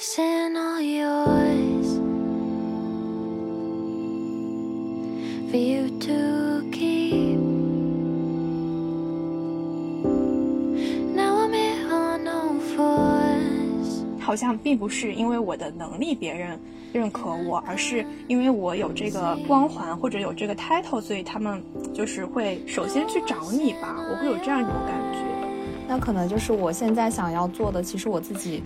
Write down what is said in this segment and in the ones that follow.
and all yours for you to keep. Now I'm here on all fours. 好像并不是因为我的能力别人认可我，而是因为我有这个光环或者有这个 title，所以他们就是会首先去找你吧。我会有这样一种感觉。那可能就是我现在想要做的，其实我自己，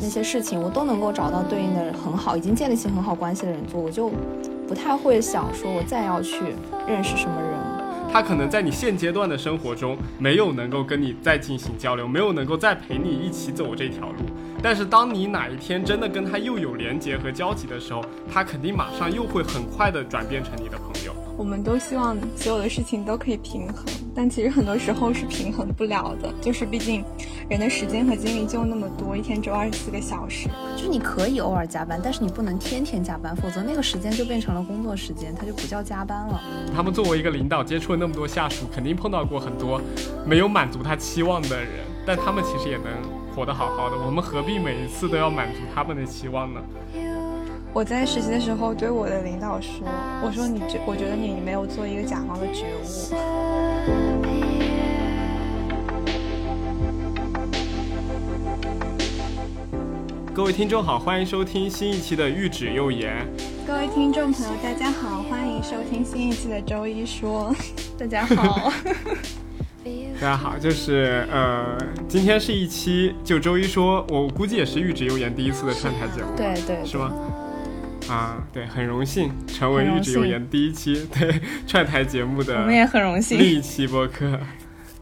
那些事情我都能够找到对应的很好，已经建立起很好关系的人做，我就不太会想说我再要去认识什么人。他可能在你现阶段的生活中没有能够跟你再进行交流，没有能够再陪你一起走这条路。但是当你哪一天真的跟他又有连接和交集的时候，他肯定马上又会很快的转变成你的朋友。我们都希望所有的事情都可以平衡，但其实很多时候是平衡不了的。就是毕竟人的时间和精力就那么多，一天只有二十四个小时。就是你可以偶尔加班，但是你不能天天加班，否则那个时间就变成了工作时间，它就不叫加班了。他们作为一个领导，接触了那么多下属，肯定碰到过很多没有满足他期望的人，但他们其实也能活得好好的。我们何必每一次都要满足他们的期望呢？我在实习的时候对我的领导说：“我说你觉，我觉得你没有做一个甲方的觉悟。各位听众好，欢迎收听新一期的《玉指又言》。各位听众朋友，大家好，欢迎收听新一期的周一说。大家好，大家好，就是呃，今天是一期就周一说，我估计也是《玉指又言》第一次的串台节目，对对，是吗？啊，对，很荣幸成为《玉指有言》第一期对串台节目的，我们也很荣幸另一期播客。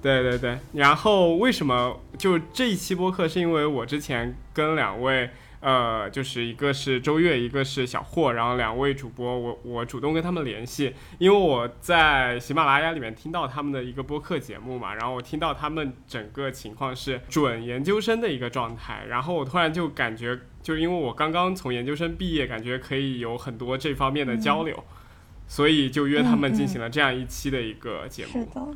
对对对，然后为什么就这一期播客？是因为我之前跟两位，呃，就是一个是周月，一个是小霍，然后两位主播，我我主动跟他们联系，因为我在喜马拉雅里面听到他们的一个播客节目嘛，然后我听到他们整个情况是准研究生的一个状态，然后我突然就感觉，就是因为我刚刚从研究生毕业，感觉可以有很多这方面的交流，所以就约他们进行了这样一期的一个节目。是的。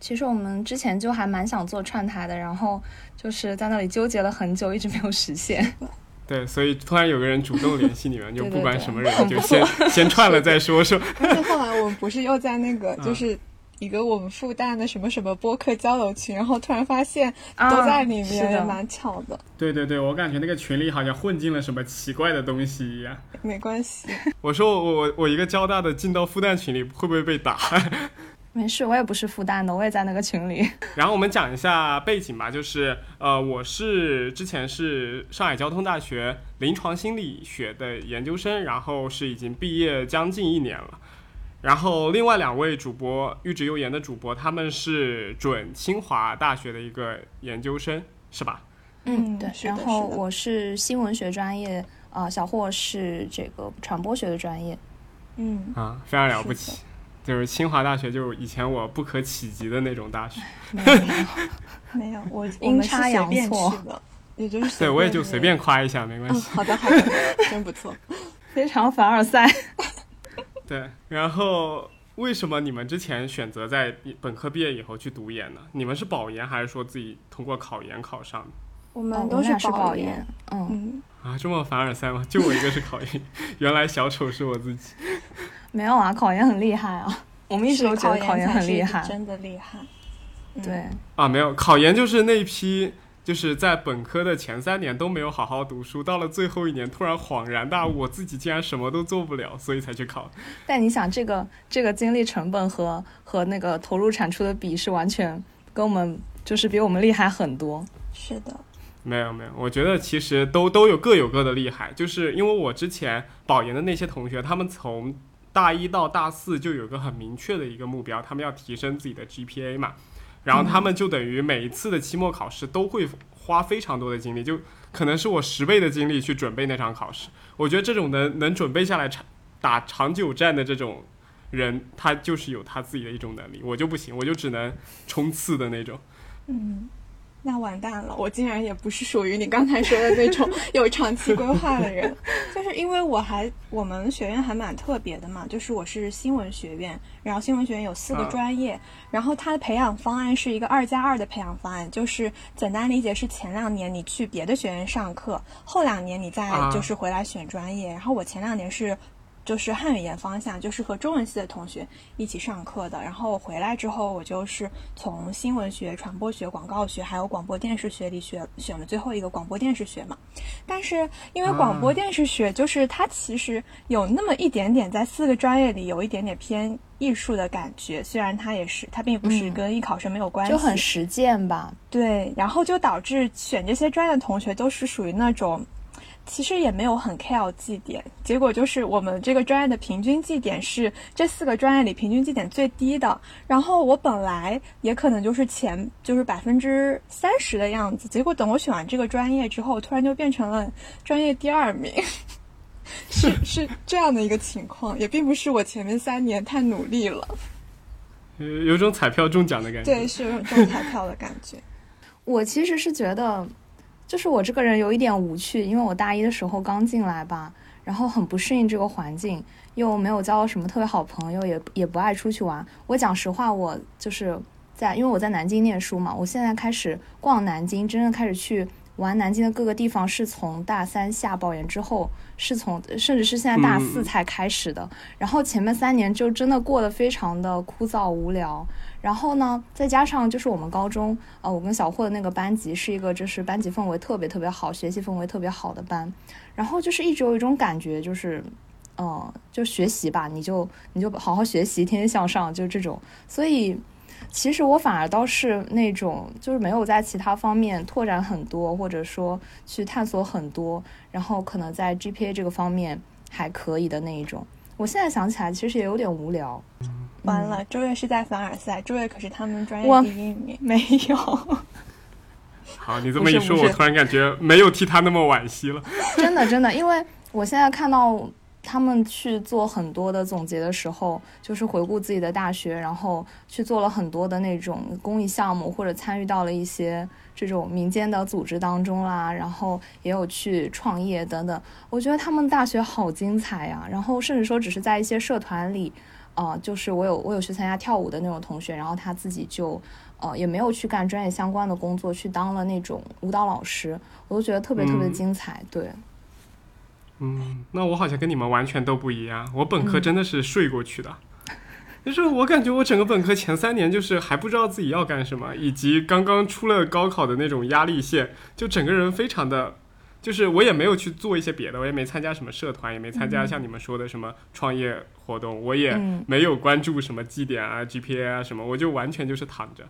其实我们之前就还蛮想做串台的，然后就是在那里纠结了很久，一直没有实现。对，所以突然有个人主动联系你们，就不管什么人，就 先先串了再说，是吧？而且后来我们不是又在那个就是一个我们复旦的什么什么播客交流群，然后突然发现啊都在里面，也蛮巧的。对对对，我感觉那个群里好像混进了什么奇怪的东西一样。没关系，我说我我我一个交大的进到复旦群里会不会被打？没事，我也不是复旦的，我也在那个群里。然后我们讲一下背景吧，就是呃，我是之前是上海交通大学临床心理学的研究生，然后是已经毕业将近一年了。然后另外两位主播玉指悠言的主播，他们是准清华大学的一个研究生，是吧？嗯对。然后我是新闻学专业，啊、小霍是这个传播学的专业。嗯，啊，非常了不是起，就是清华大学，就是以前我不可企及的那种大学。没有没有，我 我阴差阳错的，也就是对，我也就随便夸一下，没关嗯，系。好的好的，真不错。非常凡尔赛。对，然后为什么你们之前选择在本科毕业以后去读研呢？你们是保研还是说自己通过考研考上的？我哦们都我们俩是保保研，嗯，嗯，啊，这么凡尔赛吗？就我一个是考研，原来小丑是我自己。没有啊，考研很厉害啊，我们一直都觉得考研很厉害。真的厉害。嗯对，啊，没有，考研就是那批，就是在本科的前三年都没有好好读书，到了最后一年突然恍然大悟，我自己竟然什么都做不了，所以才去考。但你想，这个这个精力成本和和那个投入产出的比是完全跟我们就是比我们厉害很多。是的，没有没有，我觉得其实都都有各有各的厉害，就是因为我之前保研的那些同学，他们从大一到大四就有个很明确的一个目标，他们要提升自己的 GPA 嘛，然后他们就等于每一次的期末考试都会花非常多的精力，就可能是我十倍的精力去准备那场考试。我觉得这种能能准备下来长打长久战的这种人，他就是有他自己的一种能力，我就不行，我就只能冲刺的那种。嗯，那完蛋了，我竟然也不是属于你刚才说的那种 有长期规划的人，就是因为我还我们学院还蛮特别的嘛，就是我是新闻学院，然后新闻学院有四个啊专业，然后它的培养方案是一个二加二的培养方案，就是简单理解是前两年你去别的学院上课，后两年你再啊就是回来选专业，然后我前两年是。就是汉语言方向，就是和中文系的同学一起上课的。然后回来之后，我就是从新闻学、传播学、广告学还有广播电视学里选选了最后一个广播电视学嘛。但是因为广播啊电视学，就是它其实有那么一点点在四个专业里有一点点偏艺术的感觉，虽然它也是它并不是嗯跟艺考生没有关系，就很实践吧。对，然后就导致选这些专业的同学都是属于那种，其实也没有很 care 绩点，结果就是我们这个专业的平均绩点是这四个专业里平均绩点最低的。然后我本来也可能就是前就是百分之三十的样子，结果等我选完这个专业之后，突然就变成了专业第二名。是 是这样的一个情况，也并不是我前面三年太努力了，有有种彩票中奖的感觉。对，是有种中彩票的感觉。我其实是觉得，就是我这个人有一点无趣，因为我大一的时候刚进来吧，然后很不适应这个环境，又没有交到什么特别好朋友，也也不爱出去玩。我讲实话，我就是在，因为我在南京念书嘛，我现在开始逛南京，真正开始去玩南京的各个地方，是从大三下保研之后，是从甚至是现在大四嗯才开始的。然后前面三年就真的过得非常的枯燥无聊。然后呢，再加上就是我们高中，呃，我跟小霍的那个班级是一个就是班级氛围特别特别好，学习氛围特别好的班。然后就是一直有一种感觉，就是，呃，就学习吧，你就你就好好学习，天天向上，就这种。所以，其实我反而倒是那种，就是没有在其他方面拓展很多，或者说去探索很多，然后可能在 GPA 这个方面还可以的那一种。我现在想起来，其实也有点无聊。完了，周越是在凡尔赛，周越可是他们专业第一名。没有，好，你这么一说，我突然感觉没有替他那么惋惜了。真的真的，因为我现在看到他们去做很多的总结的时候，就是回顾自己的大学，然后去做了很多的那种公益项目，或者参与到了一些这种民间的组织当中啦，然后也有去创业等等。我觉得他们大学好精彩呀、然后甚至说只是在一些社团里。呃，就是我有我有去参加跳舞的那种同学，然后他自己就呃也没有去干专业相关的工作，去当了那种舞蹈老师，我都觉得特别特别嗯精彩。对，嗯，那我好像跟你们完全都不一样。我本科嗯真的是睡过去的，就是我感觉我整个本科前三年就是还不知道自己要干什么，以及刚刚出了高考的那种压力线，就整个人非常的，就是我也没有去做一些别的，我也没参加什么社团，也没参加像你们说的什么创业活动，我也嗯没有关注什么绩点啊、GPA 啊什么，我就完全就是躺着，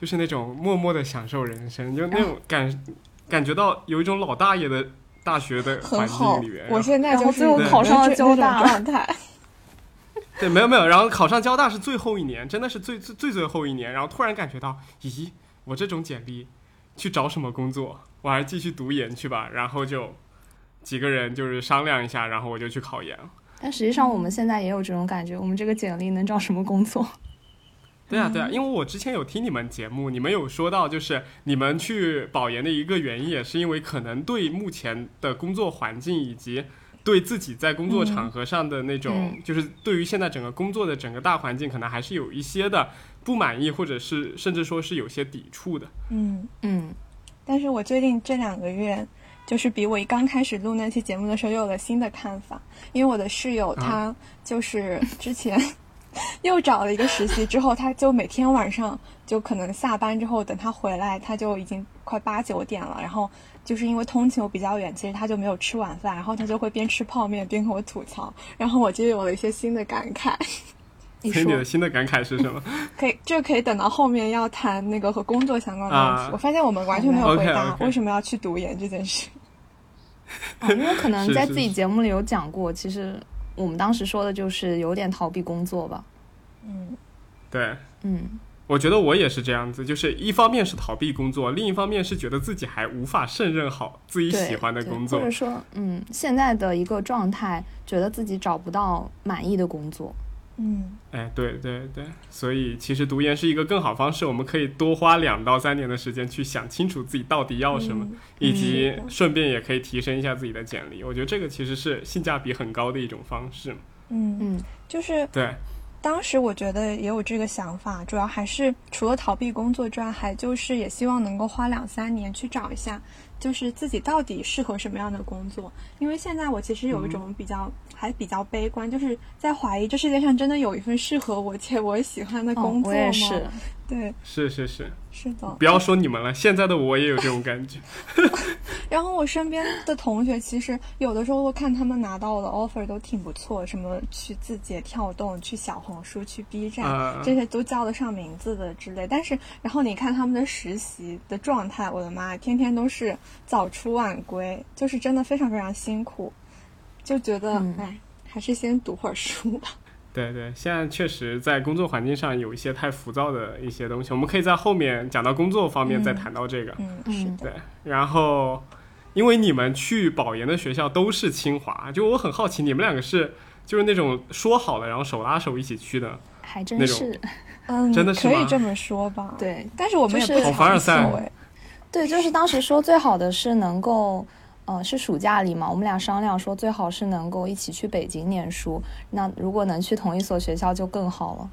就是那种默默的享受人生，就那种感、感觉到有一种老大爷的大学的环境里面，，我现在然后就是最后考上了交大状态。对，没有没有，然后考上交大是最后一年，真的是最最最最后一年，然后突然感觉到，咦，我这种简历去找什么工作？我还是继续读研去吧。然后就几个人就是商量一下，然后我就去考研了。但实际上我们现在也有这种感觉，我们这个简历能找什么工作？对啊，对啊，因为我之前有听你们节目，你们有说到，就是你们去保研的一个原因，也是因为可能对目前的工作环境以及对自己在工作场合上的那种，嗯。就是对于现在整个工作的整个大环境，可能还是有一些的不满意，或者是甚至说是有些抵触的。嗯，嗯，但是我最近这两个月，就是比我一刚开始录那期节目的时候，又有了新的看法。因为我的室友他就是之前 又找了一个实习之后，他就每天晚上就可能下班之后，等他回来，他就已经快八九点了。然后就是因为通勤我比较远，其实他就没有吃晚饭，然后他就会边吃泡面边跟我吐槽，然后我就有了一些新的感慨。你说所以你的新的感慨是什么？可以，这个可以等到后面要谈那个和工作相关的问题。啊我发现我们完全没有回答为什么要去读研这件事。啊，因为可能在自己节目里有讲过，其实我们当时说的就是有点逃避工作吧。嗯，对。嗯，我觉得我也是这样子，就是一方面是逃避工作，另一方面是觉得自己还无法胜任好自己，喜欢的工作或者。说，嗯，现在的一个状态，觉得自己找不到满意的工作。嗯哎，对对对，所以其实读研是一个更好方式，我们可以多花两到三年的时间去想清楚自己到底要什么，嗯以及顺便也可以提升一下自己的简历。我觉得这个其实是性价比很高的一种方式。嗯，嗯，就是对，当时我觉得也有这个想法，主要还是除了逃避工作之外，还就是也希望能够花两三年去找一下，就是自己到底适合什么样的工作。因为现在我其实有一种比较、还比较悲观，就是在怀疑这世界上真的有一份适合我且我喜欢的哦工作吗？我也是，对，是是是，是的。不要说你们了，现在的我也有这种感觉。然后我身边的同学，其实有的时候我看他们拿到的 offer 都挺不错，什么去字节跳动、去小红书、去 B 站，啊这些都叫得上名字的之类。但是，然后你看他们的实习的状态，我的妈，天天都是早出晚归，就是真的非常非常辛苦，就觉得嗯哎，还是先读会儿书吧。对对，现在确实在工作环境上有一些太浮躁的一些东西，我们可以在后面讲到工作方面再谈到这个。嗯，嗯是的，对，然后因为你们去保研的学校都是清华，就我很好奇，你们两个是就是那种说好了，然后手拉手一起去的。还真是。嗯，真的是可以这么说吧。，对但是我们也就是不好凡尔赛。对，就是当时说最好的是能够，呃，是暑假里嘛，我们俩商量说最好是能够一起去北京念书。那如果能去同一所学校就更好了。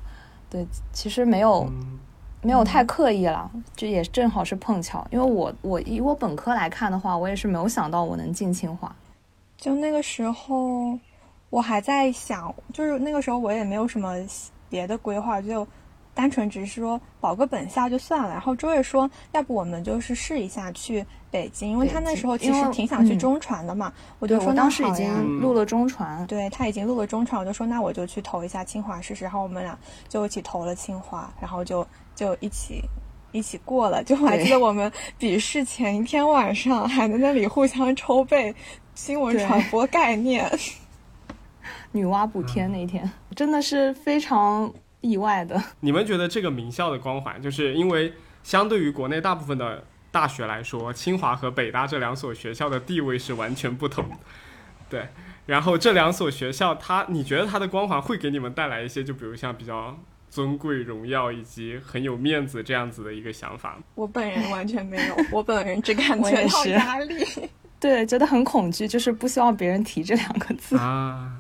对，其实没有、嗯，没有太刻意了，这也正好是碰巧。因为我我以我本科来看的话，我也是没有想到我能进清华。就那个时候，我还在想，就是那个时候我也没有什么别的规划，就单纯只是说保个本校就算了。然后周月说，要不我们就是试一下去北京，因为他那时候其实挺想去中传的嘛。我就说当时已经录了中传，对他已经录了中传，我就说那我就去投一下清华试试。然后我们俩就一起投了清华，然后就就一起一起过了。就我还记得我们笔试前一天晚上还在那里互相抽背新闻传播概念。女娲补天那一天，真的是非常意外的。你们觉得这个名校的光环，就是因为相对于国内大部分的大学来说，清华和北大这两所学校的地位是完全不同的。对，然后这两所学校，它你觉得它的光环会给你们带来一些，就比如像比较尊贵、荣耀以及很有面子这样子的一个想法吗？我本人完全没有，我本人只感我觉到压力。对，觉得很恐惧，就是不希望别人提这两个字。啊，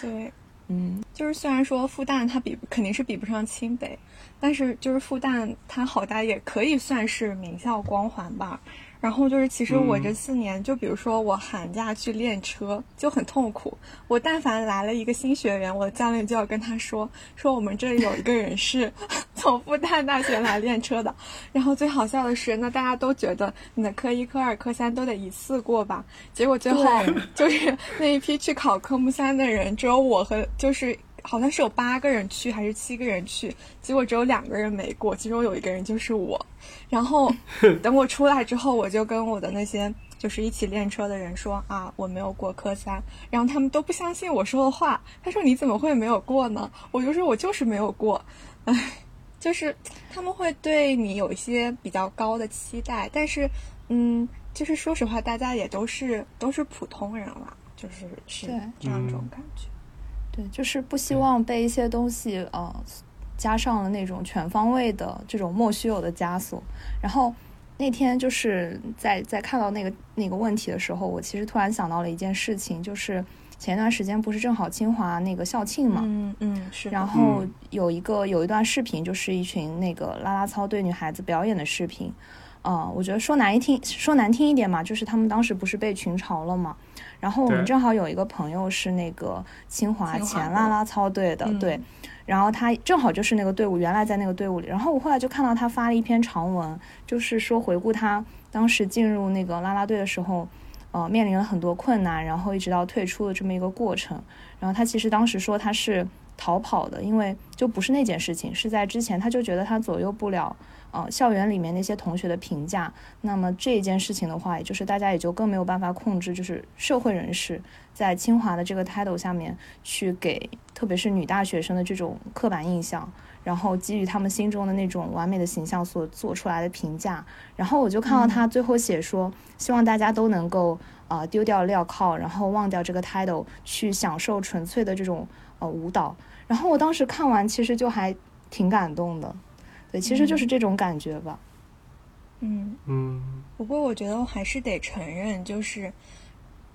对，嗯，就是虽然说复旦它比肯定是比不上清北，但是就是复旦它好歹也可以算是名校光环吧。然后就是，其实我嗯这四年，就比如说我寒假去练车就很痛苦。我但凡来了一个新学员，我的教练就要跟他说，说我们这里有一个人是 从复旦大学来练车的。然后最好笑的是，那大家都觉得你的科一、科二、科三都得一次过吧？结果最后就是那一批去考科目三的人，只有我和就是好像是有八个人去还是七个人去，结果只有两个人没过，其中有一个人就是我。然后 等我出来之后，我就跟我的那些就是一起练车的人说啊，我没有过科三，然后他们都不相信我说的话，他说你怎么会没有过呢？我就说我就是没有过，唉，就是他们会对你有一些比较高的期待，但是嗯，就是说实话，大家也都是都是普通人了，就是是对这样一种嗯感觉。对，就是不希望被一些东西呃加上了那种全方位的这种莫须有的枷锁。然后那天就是在在看到那个那个问题的时候，我其实突然想到了一件事情，就是前一段时间不是正好清华那个校庆嘛，嗯嗯是，然后有一个有一段视频，就是一群那个啦啦操对女孩子表演的视频。呃，我觉得说难听说难听一点嘛，就是他们当时不是被群嘲了嘛。然后我们正好有一个朋友是那个清华前啦啦操队的，嗯对。然后他正好就是那个队伍，原来在那个队伍里。然后我后来就看到他发了一篇长文，就是说回顾他当时进入那个啦啦队的时候，呃，面临了很多困难，然后一直到退出的这么一个过程。然后他其实当时说他是逃跑的，因为就不是那件事情，是在之前他就觉得他左右不了呃校园里面那些同学的评价。那么这一件事情的话，也就是大家也就更没有办法控制，就是社会人士在清华的这个 title 下面去给特别是女大学生的这种刻板印象。然后基于他们心中的那种完美的形象所做出来的评价，然后我就看到他最后写说，希望大家都能够呃丢掉镣铐，然后忘掉这个 title，去享受纯粹的这种呃舞蹈。然后我当时看完，其实就还挺感动的。对，其实就是这种感觉吧。嗯嗯，不过我觉得我还是得承认，就是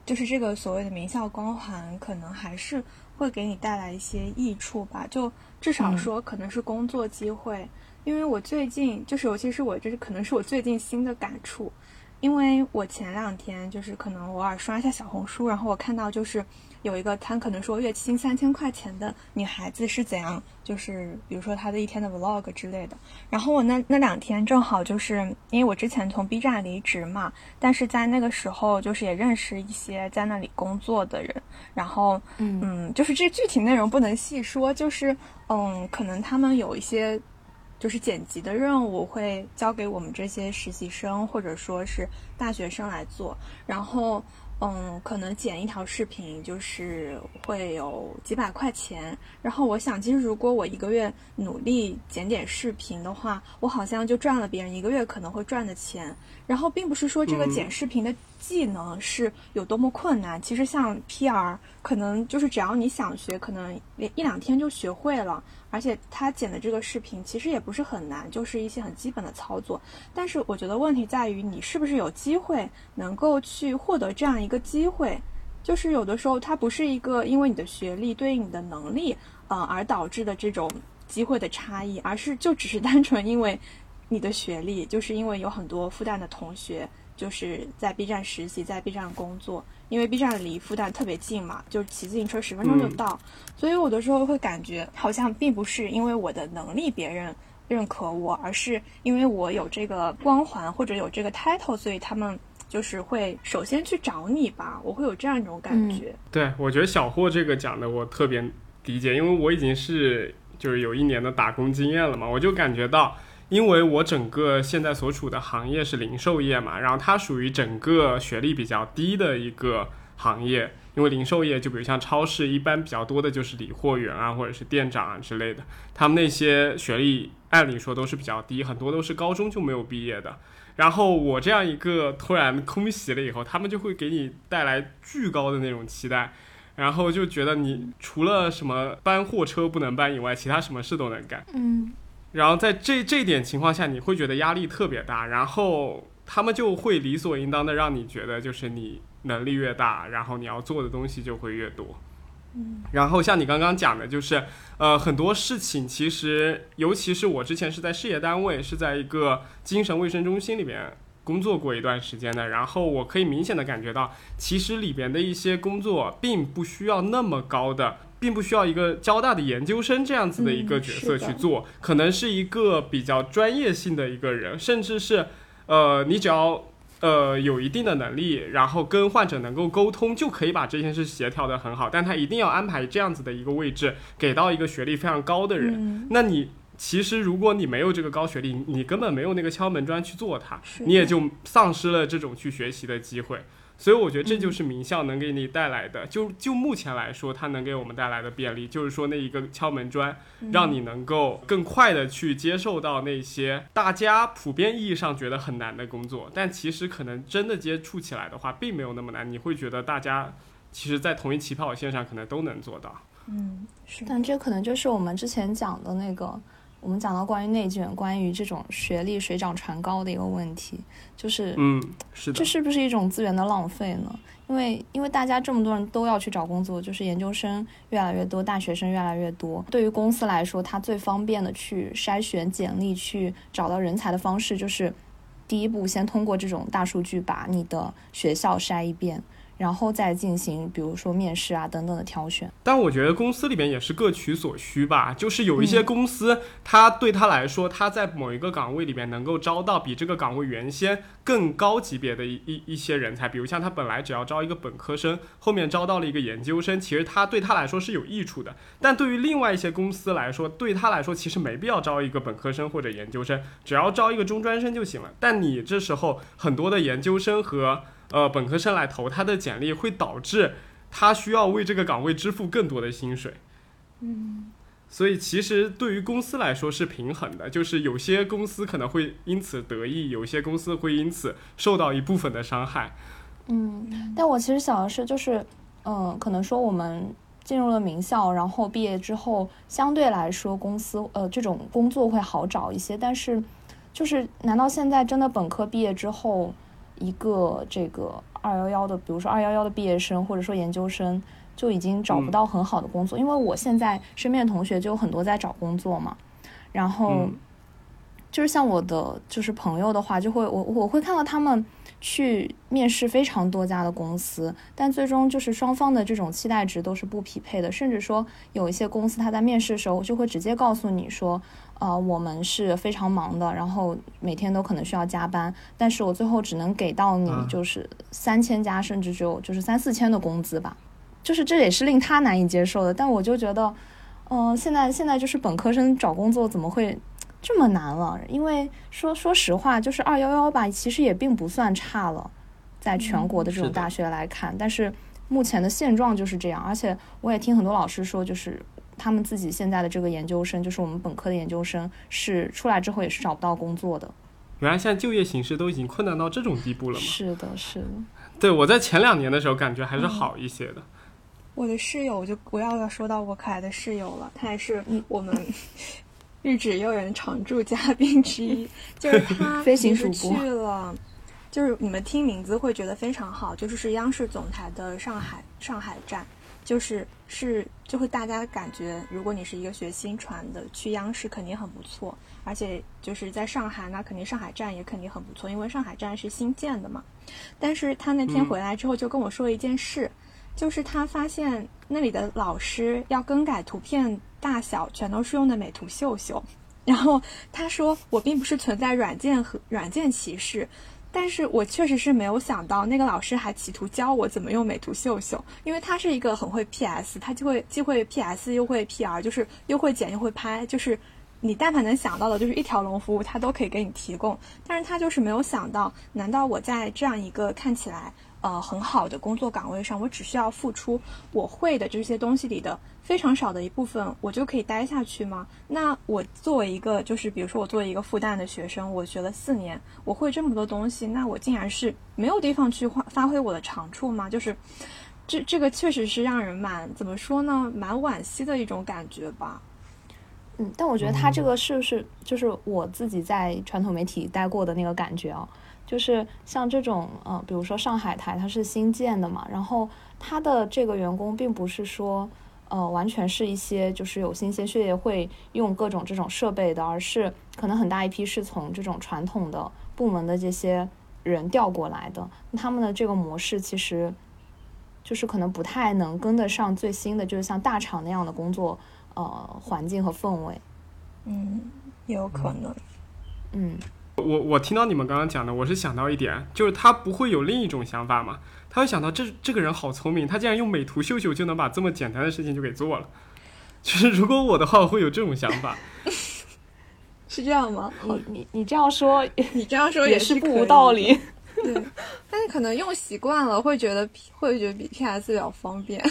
就是这个所谓的名校光环，可能还是会给你带来一些益处吧。就至少说，可能是工作机会。因为我最近就是，尤其是我，这是可能是我最近新的感触。因为我前两天就是可能偶尔刷一下小红书，然后我看到就是有一个他可能说月薪三千块钱的女孩子是怎样，就是比如说她的一天的 vlog 之类的。然后我那那两天正好就是因为我之前从 B 站离职嘛，但是在那个时候就是也认识一些在那里工作的人，然后嗯嗯，就是这具体内容不能细说，就是嗯，可能他们有一些。就是剪辑的任务会交给我们这些实习生或者说是大学生来做，然后。嗯，可能剪一条视频就是会有几百块钱。然后我想，其实如果我一个月努力剪点视频的话，我好像就赚了别人一个月可能会赚的钱。然后并不是说这个剪视频的技能是有多么困难，其实像 PR，可能就是只要你想学，可能连一两天就学会了。而且他剪的这个视频其实也不是很难，就是一些很基本的操作。但是我觉得问题在于你是不是有机会能够去获得这样一个机会。就是有的时候它不是一个因为你的学历对应你的能力，呃而导致的这种机会的差异，而是就只是单纯因为你的学历，就是因为有很多复旦的同学就是在 B 站实习，在 B 站工作。因为 B 站离复旦特别近嘛，就是骑自行车十分钟就到，所以有的时候会感觉好像并不是因为我的能力别人认可我，而是因为我有这个光环或者有这个 title，所以他们就是会首先去找你吧。我会有这样一种感觉。对，我觉得小霍这个讲的我特别理解，因为我已经是就是有一年的打工经验了嘛，我就感觉到。因为我整个现在所处的行业是零售业嘛，然后它属于整个学历比较低的一个行业。因为零售业，就比如像超市，一般比较多的就是理货员啊，或者是店长啊之类的，他们那些学历按理说都是比较低，很多都是高中就没有毕业的。然后我这样一个突然空袭了以后，他们就会给你带来巨高的那种期待，然后就觉得你除了什么搬货车不能搬以外，其他什么事都能干。嗯。然后在这这点情况下，你会觉得压力特别大，然后他们就会理所应当的让你觉得，就是你能力越大，然后你要做的东西就会越多。嗯，然后像你刚刚讲的，就是呃很多事情其实，尤其是我之前是在事业单位，是在一个精神卫生中心里面工作过一段时间的，然后我可以明显的感觉到，其实里边的一些工作并不需要那么高的。并不需要一个交大的研究生这样子的一个角色去做，可能是一个比较专业性的一个人，甚至是，呃，你只要呃有一定的能力，然后跟患者能够沟通，就可以把这件事协调的很好。但他一定要安排这样子的一个位置，给到一个学历非常高的人。那你其实如果你没有这个高学历，你根本没有那个敲门砖去做它，你也就丧失了这种去学习的机会。所以我觉得这就是名校能给你带来的，就就目前来说，它能给我们带来的便利，就是说那一个敲门砖，让你能够更快的去接受到那些大家普遍意义上觉得很难的工作，但其实可能真的接触起来的话，并没有那么难。你会觉得大家其实，在同一起跑线上，可能都能做到。嗯，是。但这可能就是我们之前讲的那个。我们讲到关于内卷，关于这种学历水涨船高的一个问题，就是，嗯，是的，这是不是一种资源的浪费呢？因为，因为大家这么多人都要去找工作，就是研究生越来越多，大学生越来越多。对于公司来说，它最方便的去筛选简历、去找到人才的方式，就是第一步先通过这种大数据把你的学校筛一遍。然后再进行，比如说面试啊等等的挑选。但我觉得公司里边也是各取所需吧，就是有一些公司，他对他来说，他在某一个岗位里边能够招到比这个岗位原先更高级别的一一一些人才，比如像他本来只要招一个本科生，后面招到了一个研究生，其实他对他来说是有益处的。但对于另外一些公司来说，对他来说其实没必要招一个本科生或者研究生，只要招一个中专生就行了。但你这时候很多的研究生和呃，本科生来投他的简历，会导致他需要为这个岗位支付更多的薪水。嗯，所以其实对于公司来说是平衡的，就是有些公司可能会因此得益，有些公司会因此受到一部分的伤害。嗯，但我其实想的是，就是，嗯，可能说我们进入了名校，然后毕业之后相对来说公司呃这种工作会好找一些，但是就是难道现在真的本科毕业之后，一个这个二幺幺的，比如说二幺幺的毕业生或者说研究生就已经找不到很好的工作？因为我现在身边的同学就有很多在找工作嘛，然后。嗯就是像我的就是朋友的话，就会我我会看到他们去面试非常多家的公司，但最终就是双方的这种期待值都是不匹配的，甚至说有一些公司他在面试的时候就会直接告诉你说，呃，我们是非常忙的，然后每天都可能需要加班，但是我最后只能给到你啊就是三千加，甚至只有就是三四千的工资吧，就是这也是令他难以接受的，但我就觉得，嗯、现在现在就是本科生找工作怎么会？这么难了，因为说说实话，就是二幺幺吧，其实也并不算差了，在全国的这种大学来看，但是目前的现状就是这样。而且我也听很多老师说，就是他们自己现在的这个研究生，就是我们本科的研究生，是出来之后也是找不到工作的。原来现在就业形势都已经困难到这种地步了吗？是的，是的，对我在前两年的时候感觉还是好一些的。我的室友，我就不要要说到我可爱的室友了，他也是嗯我们日指诱人常驻嘉宾之一，就是他飞行其实主播去了，就是你们听名字会觉得非常好，就是是央视总台的上海上海站，就是是就会大家感觉，如果你是一个学新传的，去央视肯定很不错，而且就是在上海，那肯定上海站也肯定很不错，因为上海站是新建的嘛。但是他那天嗯回来之后就跟我说了一件事，就是他发现那里的老师要更改图片大小，全都是用的美图秀秀。然后他说，我并不是存在软件和软件歧视，但是我确实是没有想到那个老师还企图教我怎么用美图秀秀，因为他是一个很会 PS，他就会既会 PS 又会 PR，就是又会剪又会拍，就是你但凡能想到的，就是一条龙服务，他都可以给你提供。但是他就是没有想到，难道我在这样一个看起来呃很好的工作岗位上，我只需要付出我会的这些东西里的非常少的一部分，我就可以待下去吗？那我作为一个就是比如说我作为一个复旦的学生，我学了四年，我会这么多东西，那我竟然是没有地方去发发挥我的长处吗？就是。这这个确实是让人蛮怎么说呢，蛮惋惜的一种感觉吧。嗯，但我觉得他这个是不是就是我自己在传统媒体待过的那个感觉啊？就是像这种呃，比如说上海台，它是新建的嘛，然后它的这个员工并不是说呃完全是一些就是有新鲜血液会用各种这种设备的，而是可能很大一批是从这种传统的部门的这些人调过来的，他们的这个模式其实就是可能不太能跟得上最新的，就是像大厂那样的工作呃环境和氛围。嗯，也有可能。嗯，我我听到你们刚刚讲的，我是想到一点，就是他不会有另一种想法嘛？他会想到这这个人好聪明，他竟然用美图秀秀就能把这么简单的事情就给做了。就是如果我的话，我会有这种想法。是这样吗？你你你这样说你这样说也是不无道。理。对，但是可能用习惯了，会觉得会觉得比 PS 比较方便。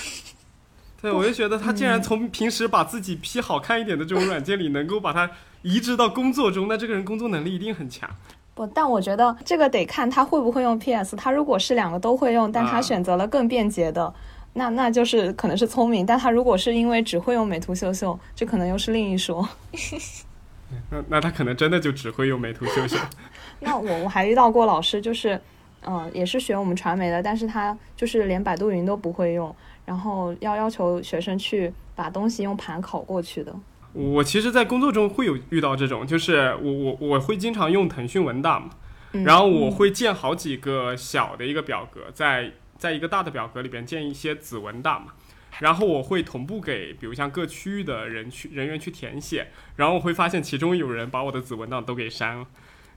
对，我就觉得他竟然从平时把自己 P 好看一点的这种软件里，能够把它移植到工作中，那这个人工作能力一定很强。不，但我觉得这个得看他会不会用 PS。他如果是两个都会用，但他啊选择了更便捷的，那那就是可能是聪明。但他如果是因为只会用美图秀秀，这可能又是另一说。那那他可能真的就只会用美图秀秀。那我我还遇到过老师，就是，嗯、也是学我们传媒的，但是他就是连百度云都不会用，然后要要求学生去把东西用盘拷过去的。我其实，在工作中会有遇到这种，就是我我我会经常用腾讯文档嘛，嗯。然后我会建好几个小的一个表格，在在一个大的表格里边建一些子文档嘛，然后我会同步给，比如像各区域的人去人员去填写，然后我会发现其中有人把我的子文档都给删了，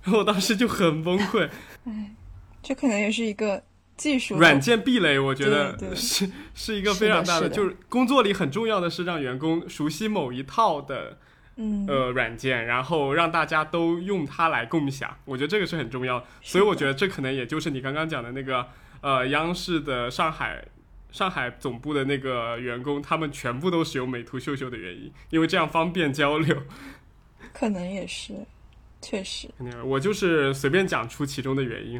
然后我当时就很崩溃。哎这可能也是一个技术软件壁垒，我觉得 是是一个非常大的就是工作里很重要的是让员工熟悉某一套的嗯呃软件，然后让大家都用它来共享，我觉得这个是很重要。所以我觉得这可能也就是你刚刚讲的那个呃央视的上海上海总部的那个员工，他们全部都使用美图秀秀的原因，因为这样方便交流。可能也是，确实。我就是随便讲出其中的原因。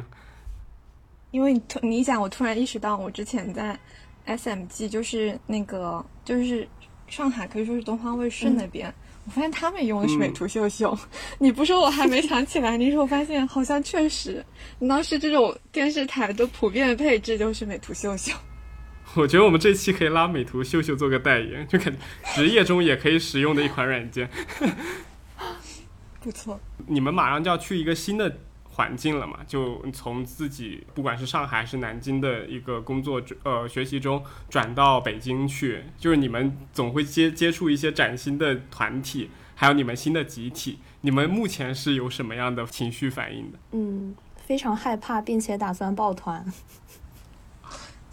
因为你突你一讲，我突然意识到，我之前在 SMG，就是那个就是上海可以说是东方卫视那边，我发现他们用的是美图秀秀。你不说我还没想起来，你说我发现好像确实，当时这种电视台的普遍配置就是美图秀秀。我觉得我们这期可以拉美图秀秀做个代言，就感觉职业中也可以使用的一款软件。不错，你们马上就要去一个新的环境了嘛？就从自己不管是上海还是南京的一个工作呃学习中转到北京去，就是你们总会接接触一些崭新的团体，还有你们新的集体。你们目前是有什么样的情绪反应的？嗯，非常害怕，并且打算抱团。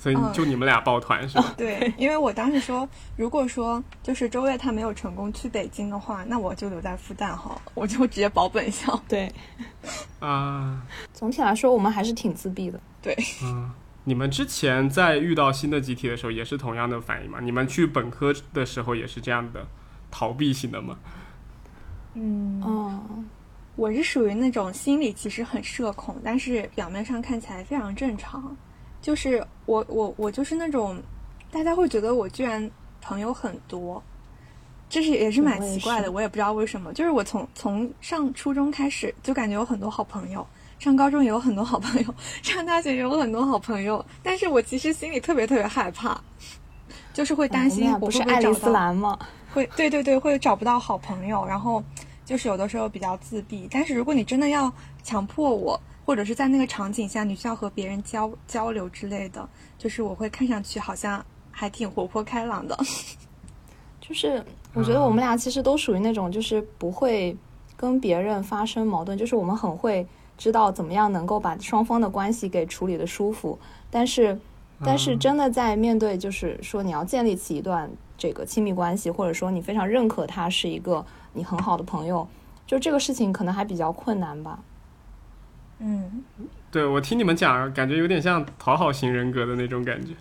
所以就你们俩抱团是吧？对，因为我当时说，如果说就是周越他没有成功去北京的话，那我就留在复旦好了，我就直接保本校。对，啊，总体来说我们还是挺自闭的。对，嗯，你们之前在遇到新的集体的时候也是同样的反应吗？你们去本科的时候也是这样的逃避型的吗？嗯，哦，我是属于那种心里其实很社恐，但是表面上看起来非常正常。就是我我我就是那种，大家会觉得我居然朋友很多，这是也是蛮奇怪的，我也不知道为什么。就是我从从上初中开始就感觉有很多好朋友，上高中也有很多好朋友，上大学也有很多好朋友，但是我其实心里特别特别害怕，就是会担心我不是会不会找爱丽丝到，兰吗？会对对对会找不到好朋友，然后就是有的时候比较自闭。但是如果你真的要强迫我。或者是在那个场景下，你需要和别人交交流之类的，就是我会看上去好像还挺活泼开朗的。就是我觉得我们俩其实都属于那种，就是不会跟别人发生矛盾，就是我们很会知道怎么样能够把双方的关系给处理的舒服。但是，但是真的在面对，就是说你要建立起一段这个亲密关系，或者说你非常认可他是一个你很好的朋友，就这个事情可能还比较困难吧。嗯，对我听你们讲，感觉有点像讨好型人格的那种感觉，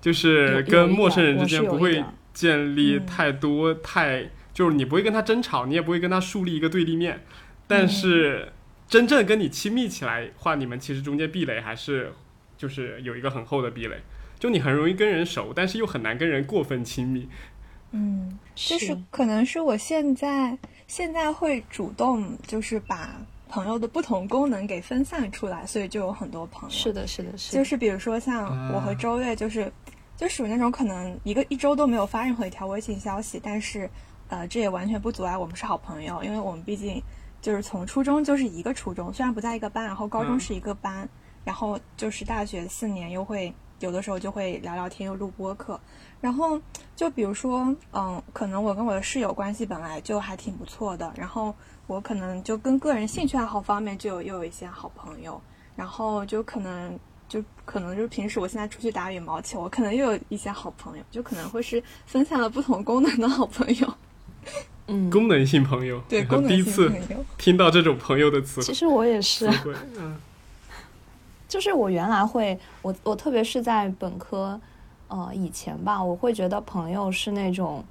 就是跟陌生人之间不会建立嗯太多、太，就是你不会跟他争吵，你也不会跟他树立一个对立面，但是真正跟你亲密起来的话，你们其实中间壁垒还是就是有一个很厚的壁垒，就你很容易跟人熟，但是又很难跟人过分亲密。嗯，就是可能是我现在现在会主动就是把朋友的不同功能给分散出来，所以就有很多朋友。是的，是的，是的，就是比如说像我和周月，就是就属于那种可能一个一周都没有发任何一条微信消息，但是呃，这也完全不阻碍我们是好朋友，因为我们毕竟就是从初中就是一个初中，虽然不在一个班，然后高中嗯是一个班，然后就是大学四年又会有的时候就会聊聊天，又录播课，然后就比如说嗯，可能我跟我的室友关系本来就还挺不错的，然后我可能就跟个人兴趣爱好方面就有又有一些好朋友。然后就可能就可能就是平时我现在出去打羽毛球，我可能又有一些好朋友，就可能会是分散了不同功能的好朋友，嗯，功能性朋友，对功能性第一次朋友。听到这种朋友的词其实我也是嗯就是我原来会，我我特别是在本科，呃以前吧，我会觉得朋友是那种，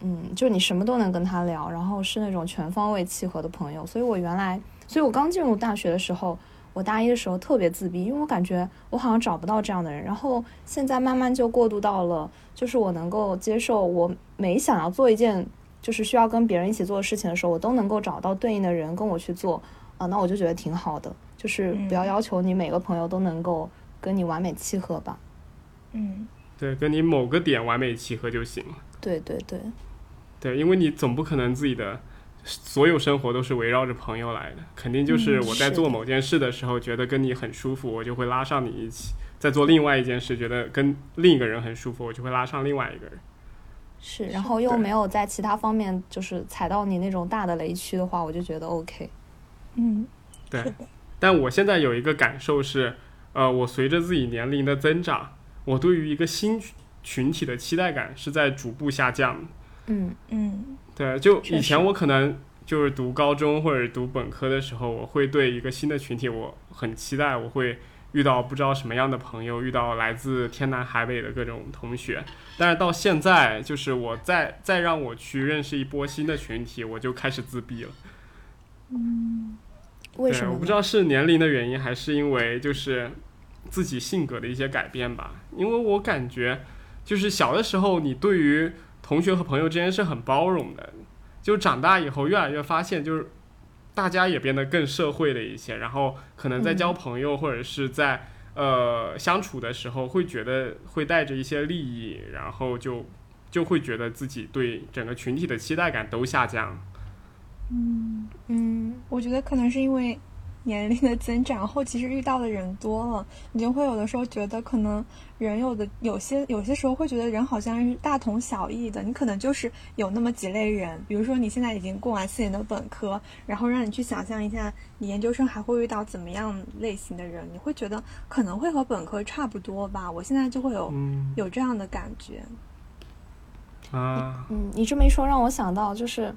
嗯，就你什么都能跟他聊，然后是那种全方位契合的朋友。所以我原来，所以我刚进入大学的时候，我大一的时候特别自闭，因为我感觉我好像找不到这样的人。然后现在慢慢就过渡到了，就是我能够接受，我每想要做一件就是需要跟别人一起做的事情的时候，我都能够找到对应的人跟我去做，啊、那我就觉得挺好的。就是不要嗯要求你每个朋友都能够跟你完美契合吧。嗯，对，跟你某个点完美契合就行了。对对对，对，因为你总不可能自己的所有生活都是围绕着朋友来的，肯定就是嗯我在做某件事的时候，觉得跟你很舒服，我就会拉上你一起；在做另外一件事，觉得跟另一个人很舒服，我就会拉上另外一个人。是，然后又没有在其他方面就是踩到你那种大的雷区的话，我就觉得 OK。嗯，对，但我现在有一个感受是，呃，我随着自己年龄的增长，我对于一个新群群体的期待感是在逐步下降的。嗯嗯对，就以前我可能就是读高中或者读本科的时候，我会对一个新的群体我很期待，我会遇到不知道什么样的朋友，遇到来自天南海北的各种同学。但是到现在，就是我再再让我去认识一波新的群体，我就开始自闭了。对，为什么呢？我不知道是年龄的原因，还是因为就是自己性格的一些改变吧。因为我感觉，就是小的时候你对于同学和朋友之间是很包容的，就长大以后越来越发现，就是大家也变得更社会了一些，然后可能在交朋友或者是在、呃相处的时候，会觉得会带着一些利益，然后就就会觉得自己对整个群体的期待感都下降。嗯，嗯，我觉得可能是因为年龄的增长后，其实遇到的人多了，你就会有的时候觉得可能人有的有些有些时候会觉得人好像是大同小异的，你可能就是有那么几类人，比如说你现在已经过完四年的本科，然后让你去想象一下，你研究生还会遇到怎么样类型的人，你会觉得可能会和本科差不多吧。我现在就会有、嗯有这样的感觉。啊，嗯，你这么一说，让我想到就是，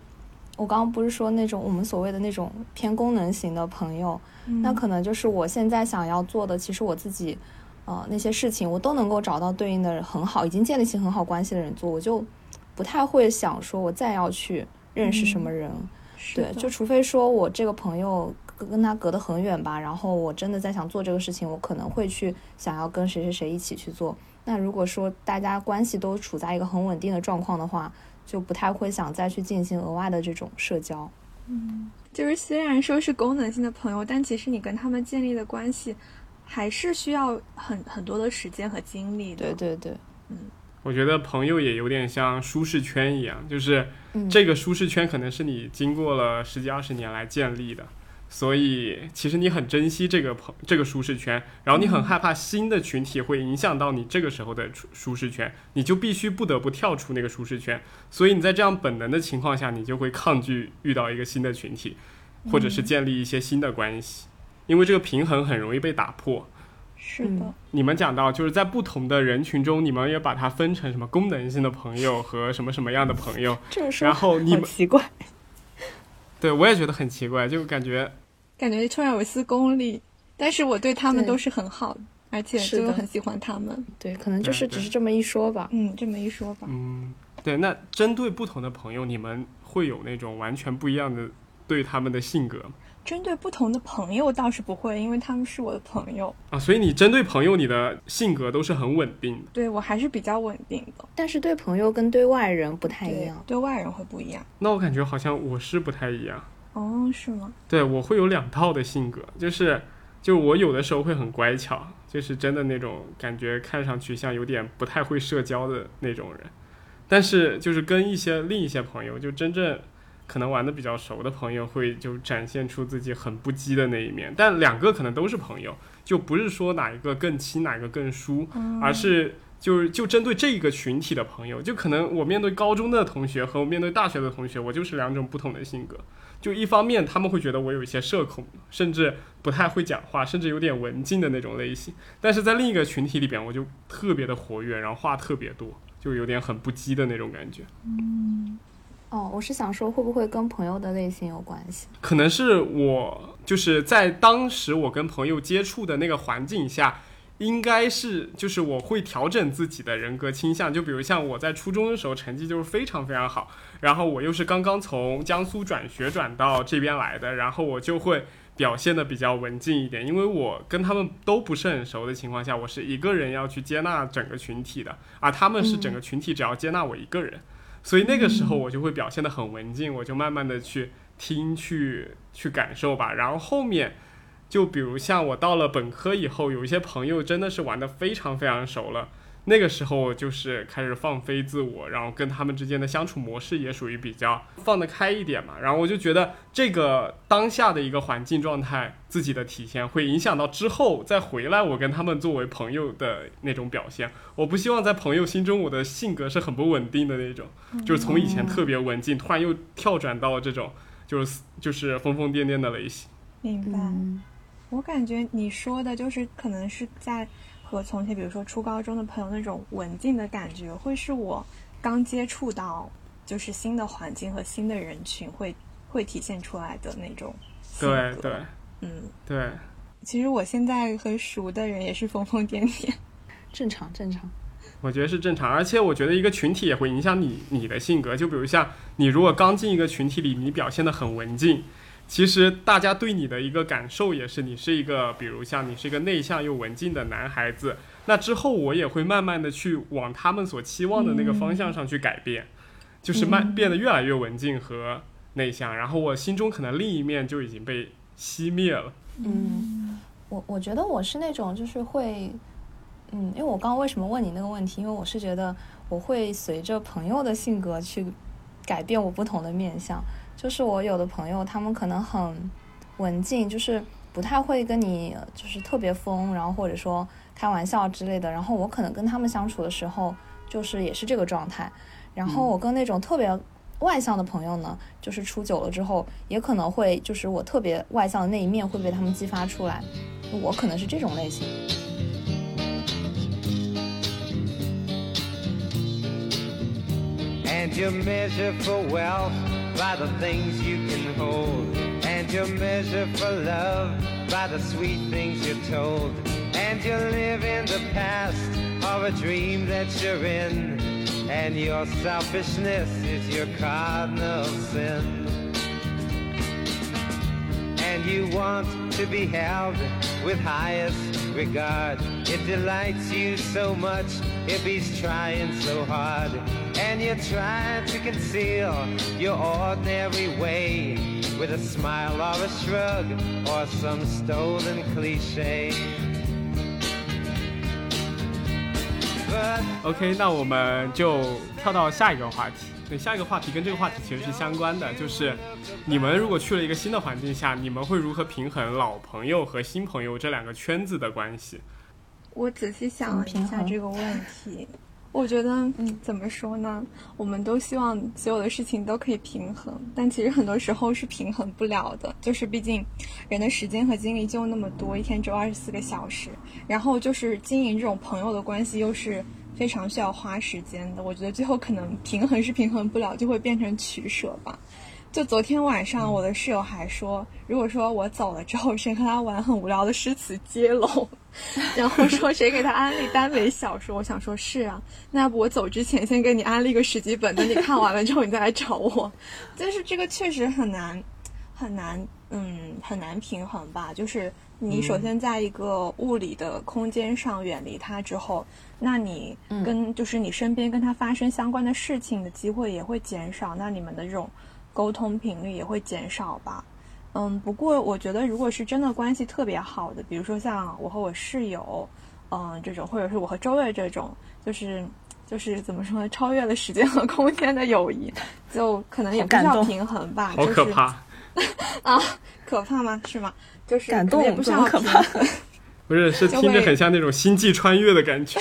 我刚刚不是说那种我们所谓的那种偏功能型的朋友，那可能就是我现在想要做的，其实我自己，呃，那些事情我都能够找到对应的很好，已经建立起很好关系的人做，我就不太会想说我再要去认识什么人，对，就除非说我这个朋友跟跟他隔得很远吧，然后我真的在想做这个事情，我可能会去想要跟谁谁谁一起去做。那如果说大家关系都处在一个很稳定的状况的话，就不太会想再去进行额外的这种社交。嗯就是虽然说是功能性的朋友，但其实你跟他们建立的关系，还是需要很很多的时间和精力的。对对对，嗯我觉得朋友也有点像舒适圈一样，就是嗯，这个舒适圈可能是你经过了十几二十年来建立的，所以其实你很珍惜这个朋这个舒适圈，然后你很害怕新的群体会影响到你这个时候的舒舒适圈，你就必须不得不跳出那个舒适圈，所以你在这样本能的情况下，你就会抗拒遇到一个新的群体，或者是建立一些新的关系，因为这个平衡很容易被打破。是的，嗯你们讲到，就是在不同的人群中，你们也把它分成什么功能性的朋友和什么什么样的朋友，这么说然后你们奇怪。对我也觉得很奇怪，就感觉感觉突然有一丝功利，但是我对他们都是很好的，而且真的就很喜欢他们。对，可能就是只是这么一说吧。嗯，这么一说吧，嗯，对。那针对不同的朋友，你们会有那种完全不一样的对他们的性格吗针对不同的朋友倒是不会，因为他们是我的朋友，啊？所以你针对朋友，你的性格都是很稳定的。对我还是比较稳定的。但是对朋友跟对外人不太一对样，。对外人会不一样。那我感觉好像我是不太一样。哦，是吗？对我会有两套的性格，就是就我有的时候会很乖巧，就是真的那种感觉看上去像有点不太会社交的那种人，但是就是跟一些另一些朋友，就真正可能玩的比较熟的朋友，会就展现出自己很不羁的那一面。但两个可能都是朋友，就不是说哪一个更亲，哪一个更疏，嗯而是就是就针对这个群体的朋友，就可能我面对高中的同学和我面对大学的同学，我就是两种不同的性格。就一方面他们会觉得我有一些社恐，甚至不太会讲话，甚至有点文静的那种类型。但是在另一个群体里边，我就特别的活跃，然后话特别多，就有点很不羁的那种感觉。哦，我是想说，会不会跟朋友的类型有关系？可能是我就是在当时我跟朋友接触的那个环境下，应该是就是我会调整自己的人格倾向。就比如像我在初中的时候成绩就是非常非常好，然后我又是刚刚从江苏转学转到这边来的，然后我就会表现的比较文静一点，因为我跟他们都不是很熟的情况下，我是一个人要去接纳整个群体的，而他们是整个群体只要接纳我一个人。所以那个时候我就会表现得很文静，我就慢慢的去听、去去感受吧。然后后面，就比如像我到了本科以后，有一些朋友真的是玩的非常非常熟了。那个时候就是开始放飞自我，然后跟他们之间的相处模式也属于比较放得开一点嘛。然后我就觉得这个当下的一个环境状态，自己的体现会影响到之后再回来我跟他们作为朋友的那种表现。我不希望在朋友心中我的性格是很不稳定的那种，就是从以前特别文静，突然又跳转到了这种就是就是疯疯癫癫的类型。明白。嗯，我感觉你说的就是可能是在和从前，比如说初高中的朋友那种文静的感觉，会是我刚接触到就是新的环境和新的人群会会体现出来的那种性格。对对嗯，对，其实我现在和熟的人也是疯疯癫癫。正常正常。我觉得是正常，而且我觉得一个群体也会影响你你的性格。就比如像你如果刚进一个群体里，你表现的很文静，其实大家对你的一个感受也是你是一个，比如像你是一个内向又文静的男孩子，那之后我也会慢慢的去往他们所期望的那个方向上去改变，就是慢变得越来越文静和内向，然后我心中可能另一面就已经被熄灭了。嗯，我我觉得我是那种就是会，嗯，因为我刚刚为什么问你那个问题？因为我是觉得我会随着朋友的性格去改变我不同的面相。就是我有的朋友，他们可能很文静，就是不太会跟你就是特别疯，然后或者说开玩笑之类的。然后我可能跟他们相处的时候，就是也是这个状态。然后我跟那种特别外向的朋友呢，就是处久了之后，也可能会就是我特别外向的那一面会被他们激发出来。我可能是这种类型。And you measure for wealth by the things you can hold. And you measure for love by the sweet things you're told. And you live in the past of a dream that you're in. And your selfishness is your cardinal sin. And you want to be held with highest regard. It delights you so much, if he's trying so hard. And you try to conceal your ordinary way with a smile or a shrug or some stolen cliche. OK，那我们就跳到下一个话题。对，下一个话题跟这个话题其实是相关的，就是你们如果去了一个新的环境下，你们会如何平衡老朋友和新朋友这两个圈子的关系？我仔细想了一下这个问题，我觉得，嗯，怎么说呢？我们都希望所有的事情都可以平衡，但其实很多时候是平衡不了的。就是毕竟人的时间和精力就那么多，一天只有二十四个小时，然后就是经营这种朋友的关系又是非常需要花时间的。我觉得最后可能平衡是平衡不了，就会变成取舍吧。就昨天晚上，我的室友还说，如果说我走了之后，谁和他玩很无聊的诗词接龙，然后说谁给他安利耽美小说，我想说是啊，那要不我走之前先给你安利个十几本，等你看完了之后你再来找我。但是这个确实很难，很难，嗯，很难平衡吧。就是你首先在一个物理的空间上远离他之后，那你跟就是你身边跟他发生相关的事情的机会也会减少，那你们的这种沟通频率也会减少吧。嗯，不过我觉得，如果是真的关系特别好的，比如说像我和我室友，嗯，这种，或者是我和周月这种，就是就是怎么说呢，超越了时间和空间的友谊，就可能也不需要好感动平衡吧，好可怕！啊，可怕吗？是吗？就是感动也动不需要怎么可怕平衡，不是，是听着很像那种星际穿越的感觉。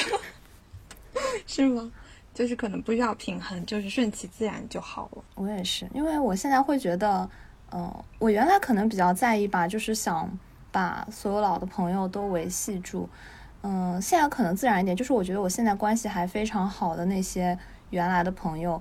是吗？就是可能不需要平衡，就是顺其自然就好了。我也是，因为我现在会觉得，嗯、我原来可能比较在意吧，就是想把所有老的朋友都维系住。嗯，现在可能自然一点，就是我觉得我现在关系还非常好的那些原来的朋友，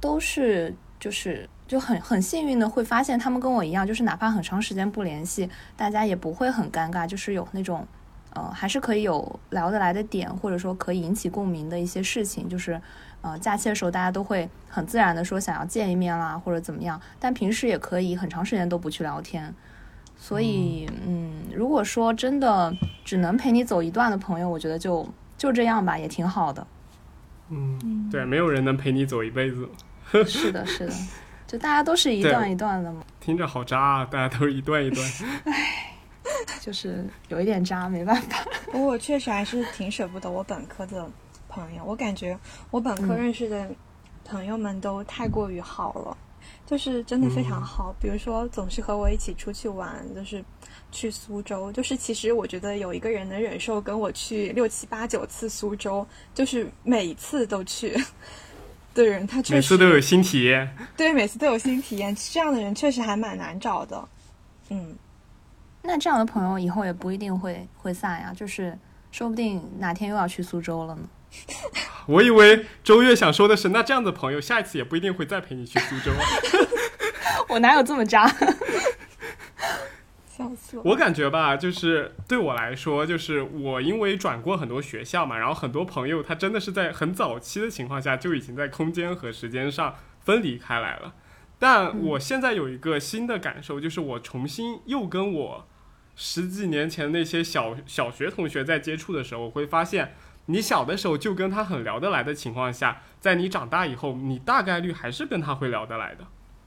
都是就是就很很幸运的会发现他们跟我一样，就是哪怕很长时间不联系，大家也不会很尴尬，就是有那种。呃，还是可以有聊得来的点，或者说可以引起共鸣的一些事情，就是，呃，假期的时候大家都会很自然的说想要见一面啦，或者怎么样，但平时也可以很长时间都不去聊天。所以，嗯，如果说真的只能陪你走一段的朋友，我觉得就就这样吧，也挺好的。嗯，对，没有人能陪你走一辈子，是的，是的，就大家都是一段一段的嘛，听着好渣啊！大家都是一段一段。就是有一点渣，没办法。不过我确实还是挺舍不得我本科的朋友，我感觉我本科嗯认识的朋友们都太过于好了，就是真的非常好。比如说，总是和我一起出去玩，就是去苏州，就是其实我觉得有一个人能忍受跟我去六七八九次苏州，就是每一次都去的人，他确实每次都有新体验。对每次都有新体验，这样的人确实还蛮难找的。嗯，那这样的朋友以后也不一定会会散呀，就是说不定哪天又要去苏州了呢。我以为周月想说的是，那这样的朋友下一次也不一定会再陪你去苏州啊。我哪有这么渣？笑死我。我感觉吧，就是对我来说，就是我因为转过很多学校嘛，然后很多朋友他真的是在很早期的情况下就已经在空间和时间上分离开来了。但我现在有一个新的感受，就是我重新又跟我十几年前那些小小学同学在接触的时候，我会发现，你小的时候就跟他很聊得来的情况下，在你长大以后，你大概率还是跟他会聊得来的。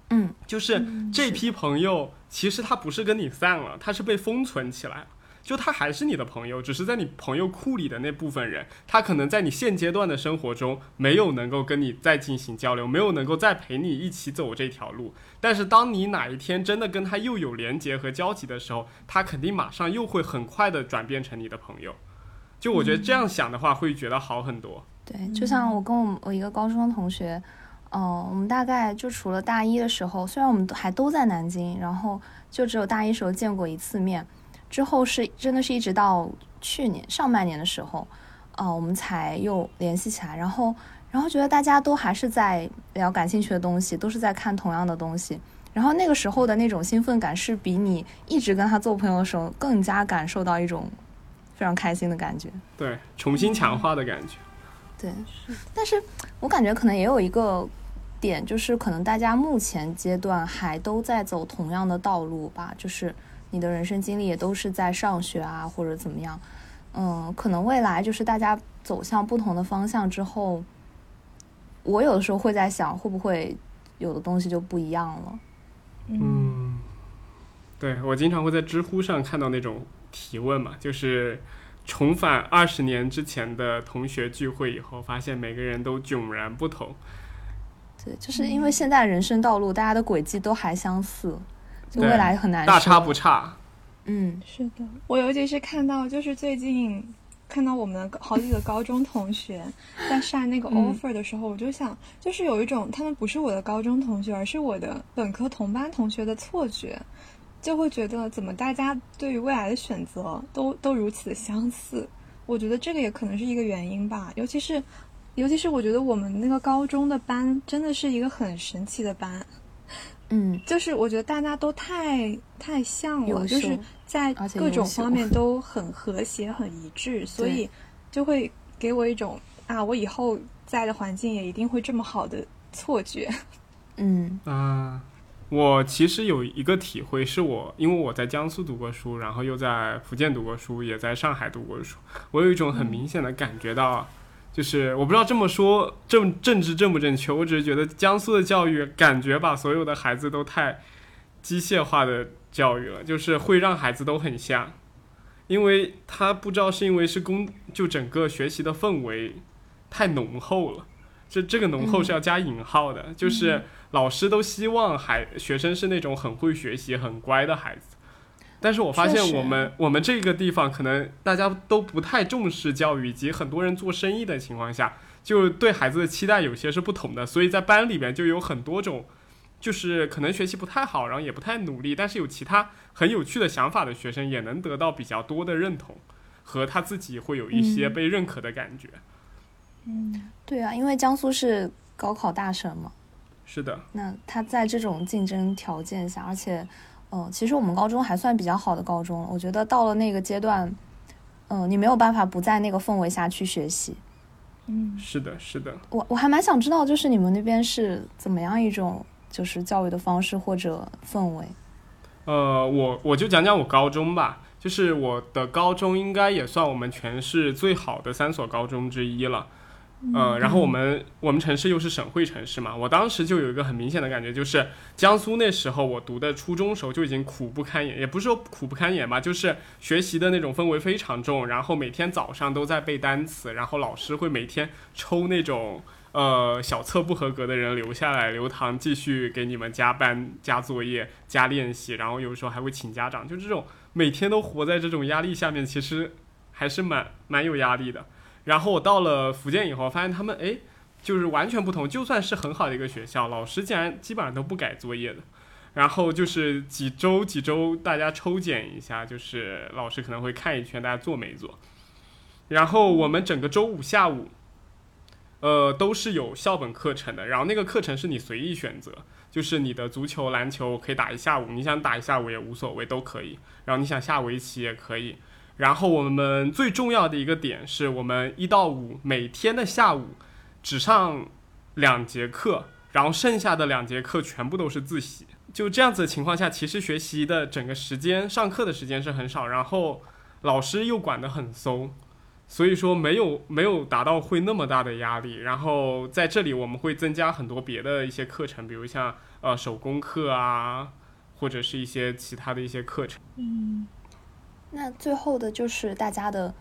嗯，就是这批朋友，其实他不是跟你散了，他是被封存起来了。就他还是你的朋友，只是在你朋友库里的那部分人，他可能在你现阶段的生活中没有能够跟你再进行交流，没有能够再陪你一起走这条路。但是当你哪一天真的跟他又有连接和交集的时候，他肯定马上又会很快的转变成你的朋友。就我觉得这样想的话，会觉得好很多。对，就像我跟我我一个高中同学，嗯、我们大概就除了大一的时候，虽然我们都还都在南京，然后就只有大一时候见过一次面，之后是真的是一直到去年上半年的时候，呃，我们才又联系起来，然后然后觉得大家都还是在聊感兴趣的东西，都是在看同样的东西。然后那个时候的那种兴奋感，是比你一直跟他做朋友的时候更加感受到一种非常开心的感觉。对，重新强化的感觉。对，但是我感觉可能也有一个点，就是可能大家目前阶段还都在走同样的道路吧，就是你的人生经历也都是在上学啊，或者怎么样。嗯，可能未来就是大家走向不同的方向之后，我有的时候会在想，会不会有的东西就不一样了。嗯，对我经常会在知乎上看到那种提问嘛，就是重返二十年之前的同学聚会以后，发现每个人都迥然不同。对，就是因为现在人生道路大家的轨迹都还相似，就未来很难大差不差。嗯，是的，我尤其是看到，就是最近看到我们的好几个高中同学 在晒那个嗯 offer 的时候，我就想，就是有一种他们不是我的高中同学，而是我的本科同班同学的错觉，就会觉得怎么大家对于未来的选择都都如此相似。我觉得这个也可能是一个原因吧，尤其是，尤其是我觉得我们那个高中的班真的是一个很神奇的班，嗯，就是我觉得大家都太太像了，就是在各种方面都很和谐、很一致，所以就会给我一种啊，我以后在的环境也一定会这么好的错觉。嗯。啊、我其实有一个体会，是我因为我在江苏读过书，然后又在福建读过书，也在上海读过书，我有一种很明显的感觉到，就是我不知道这么说政政治正不正确，我只是觉得江苏的教育感觉把所有的孩子都太机械化的教育了，就是会让孩子都很像，因为他不知道是因为是工就整个学习的氛围太浓厚了。这这个浓厚是要加引号的，就是老师都希望孩学生是那种很会学习、很乖的孩子。但是我发现我们我们这个地方可能大家都不太重视教育，以及很多人做生意的情况下，就对孩子的期待有些是不同的，所以在班里边就有很多种，就是可能学习不太好，然后也不太努力，但是有其他很有趣的想法的学生，也能得到比较多的认同，和他自己会有一些嗯。被认可的感觉。嗯对啊，因为江苏是高考大省嘛，是的，那他在这种竞争条件下，而且，嗯、其实我们高中还算比较好的高中了。我觉得到了那个阶段，嗯、你没有办法不在那个氛围下去学习。嗯，是的，是的。我我还蛮想知道，就是你们那边是怎么样一种就是教育的方式或者氛围？呃，我我就讲讲我高中吧，就是我的高中应该也算我们全市最好的三所高中之一了。呃，然后我们我们城市又是省会城市嘛，我当时就有一个很明显的感觉，就是江苏那时候我读的初中时候就已经苦不堪言，也不是说苦不堪言吧，就是学习的那种氛围非常重，然后每天早上都在背单词，然后老师会每天抽那种呃小测不合格的人留下来留堂，继续给你们加班、加作业、加练习，然后有时候还会请家长，就这种每天都活在这种压力下面，其实还是蛮蛮有压力的。然后我到了福建以后，发现他们哎，就是完全不同。就算是很好的一个学校，老师竟然基本上都不改作业的。然后就是几周几周大家抽检一下，就是老师可能会看一圈大家做没做。然后我们整个周五下午，呃，都是有校本课程的。然后那个课程是你随意选择，就是你的足球、篮球可以打一下午，你想打一下午也无所谓，都可以。然后你想下围棋也可以。然后我们最重要的一个点是我们一到五每天的下午只上两节课，然后剩下的两节课全部都是自习。就这样子的情况下，其实学习的整个时间、上课的时间是很少，然后老师又管得很松，所以说没有没有达到会那么大的压力。然后在这里我们会增加很多别的一些课程，比如像呃手工课啊，或者是一些其他的一些课程。嗯，那最后的就是大家的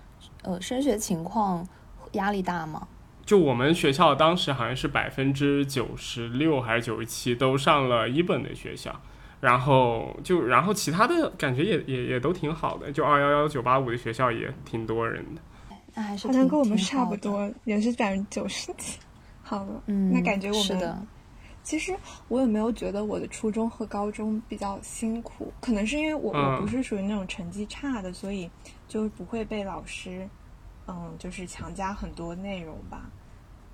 呃升学情况压力大吗？就我们学校当时好像是百分之九十六还是九十七都上了一本的学校，然后就然后其他的感觉也也也都挺好的，就二幺幺九八五的学校也挺多人的。那还是好像跟我们差不多，也是百分之九十几。好了，嗯，那感觉我们是的，其实我也没有觉得我的初中和高中比较辛苦，可能是因为我、我嗯不是属于那种成绩差的，所以就不会被老师，嗯，就是强加很多内容吧。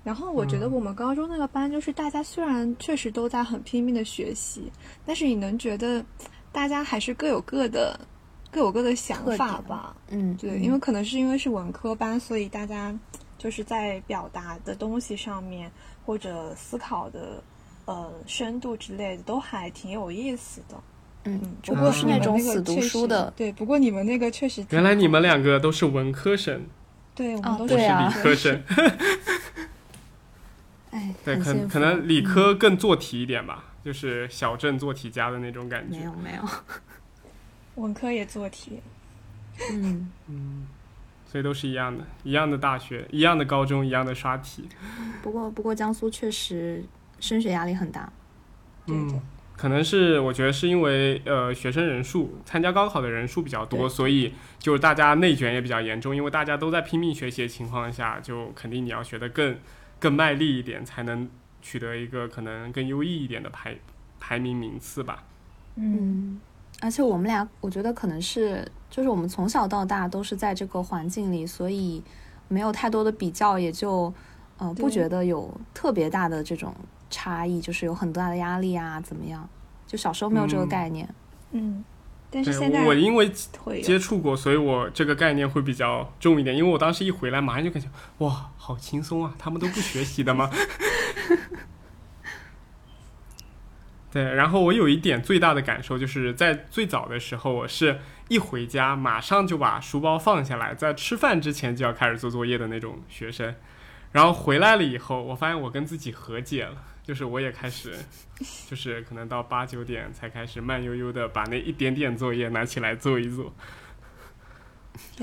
然后我觉得嗯我们高中那个班，就是大家虽然确实都在很拼命的学习，但是你能觉得大家还是各有各的各有各的想法吧。嗯，对，嗯因为可能是因为是文科班，所以大家就是在表达的东西上面，或者思考的呃深度之类的，都还挺有意思的。嗯嗯，，不过是那种那个死读书的，对，不过你们那个确实原来你们两个都是文科生，对，我啊们都是理科生，哎，对，可可能理嗯科更做题一点吧，就是小镇做题家的那种感觉。没有没有，文科也做题。嗯，嗯，所以都是一样的，一样的大学，一样的高中，一样的刷题。不过不过江苏确实升学压力很大，对对嗯，可能是我觉得是因为呃学生人数参加高考的人数比较多，所以就是大家内卷也比较严重。因为大家都在拼命学习的情况下，就肯定你要学得更更卖力一点，才能取得一个可能更优异一点的排排名名次吧。嗯，而且我们俩，我觉得可能是，就是我们从小到大都是在这个环境里，所以没有太多的比较，也就，呃，不觉得有特别大的这种差异，就是有很大的压力啊，怎么样？就小时候没有这个嗯概念。嗯，但是现在我因为接触过，所以我这个概念会比较重一点。因为我当时一回来，马上就感觉哇，好轻松啊！他们都不学习的吗？对，然后我有一点最大的感受，就是在最早的时候，我是一回家马上就把书包放下来，在吃饭之前就要开始做作业的那种学生。然后回来了以后，我发现我跟自己和解了，就是我也开始，就是可能到八九点才开始慢悠悠的把那一点点作业拿起来做一做。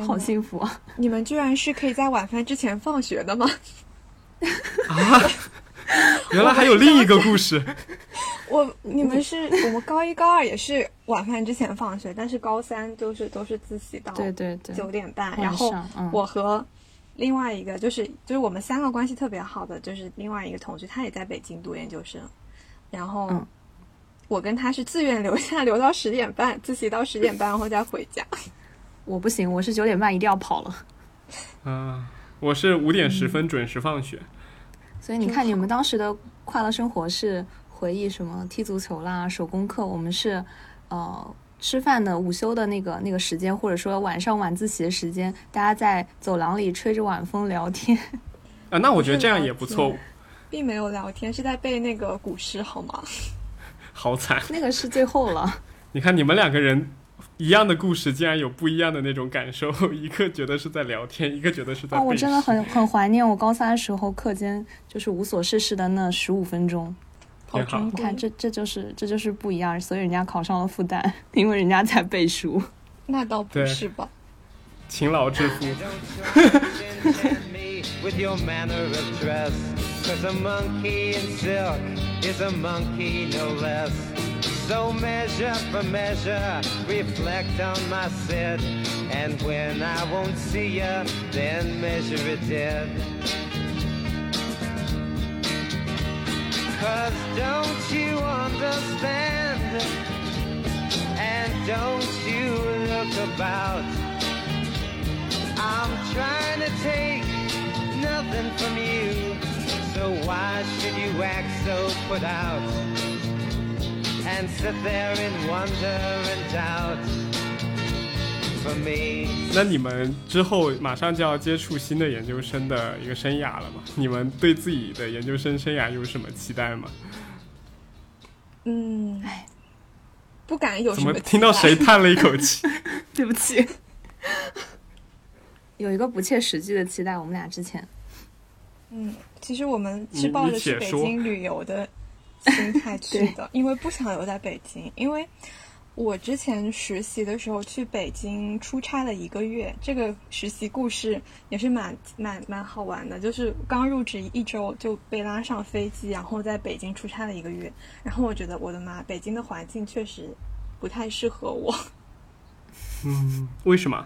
好幸福啊！你们居然是可以在晚饭之前放学的吗？啊原来还有另一个故事。我你们是我们高一高二也是晚饭之前放学，但是高三就是都是自习到对对对，九点半，然后我和另外一个就是就是我们三个关系特别好的，就是另外一个同学，他也在北京读研究生，然后嗯我跟他是自愿留下，留到十点半自习到十点半，然后再回家。我不行，我是九点半一定要跑了。啊，我是五点十分准时放学。所以你看，你们当时的快乐生活是回忆什么踢足球啦、手工课，我们是呃吃饭的午休的那个那个时间，或者说晚上晚自习的时间，大家在走廊里吹着晚风聊天。啊，那我觉得这样也不错，并没有聊天，是在背那个古诗，好吗？好惨。那个是最后了，你看你们两个人一样的故事，竟然有不一样的那种感受，一个觉得是在聊天，一个觉得是在哦，我真的很很怀念我高三的时候课间就是无所事事的那十五分钟。好。你看，这这就是这就是不一样，所以人家考上了复旦，因为人家在背书。那倒不是吧？勤劳致富。Don't try to enchant me with your manner of dress. Cause a monkey in silk is a monkey no less. So measure for measure, reflect on my set. And when I won't see ya, then measure it dead. Cause don't you understand? And don't you look about? I'm trying to take nothing from you. So why should you act so put out? And sit there in wonder and doubt. 那你们之后马上就要接触新的研究生的一个生涯了嘛？你们对自己的研究生生涯有什么期待吗？嗯，不敢有什么么听到谁叹了一口气？对不起，有一个不切实际的期待，我们俩之前嗯，其实我们是抱着去北京旅游的心态去的，因为不想留在北京。因为我之前实习的时候去北京出差了一个月，这个实习故事也是蛮蛮蛮好玩的。就是刚入职一周就被拉上飞机，然后在北京出差了一个月。然后我觉得我的妈，北京的环境确实不太适合我。嗯，为什么？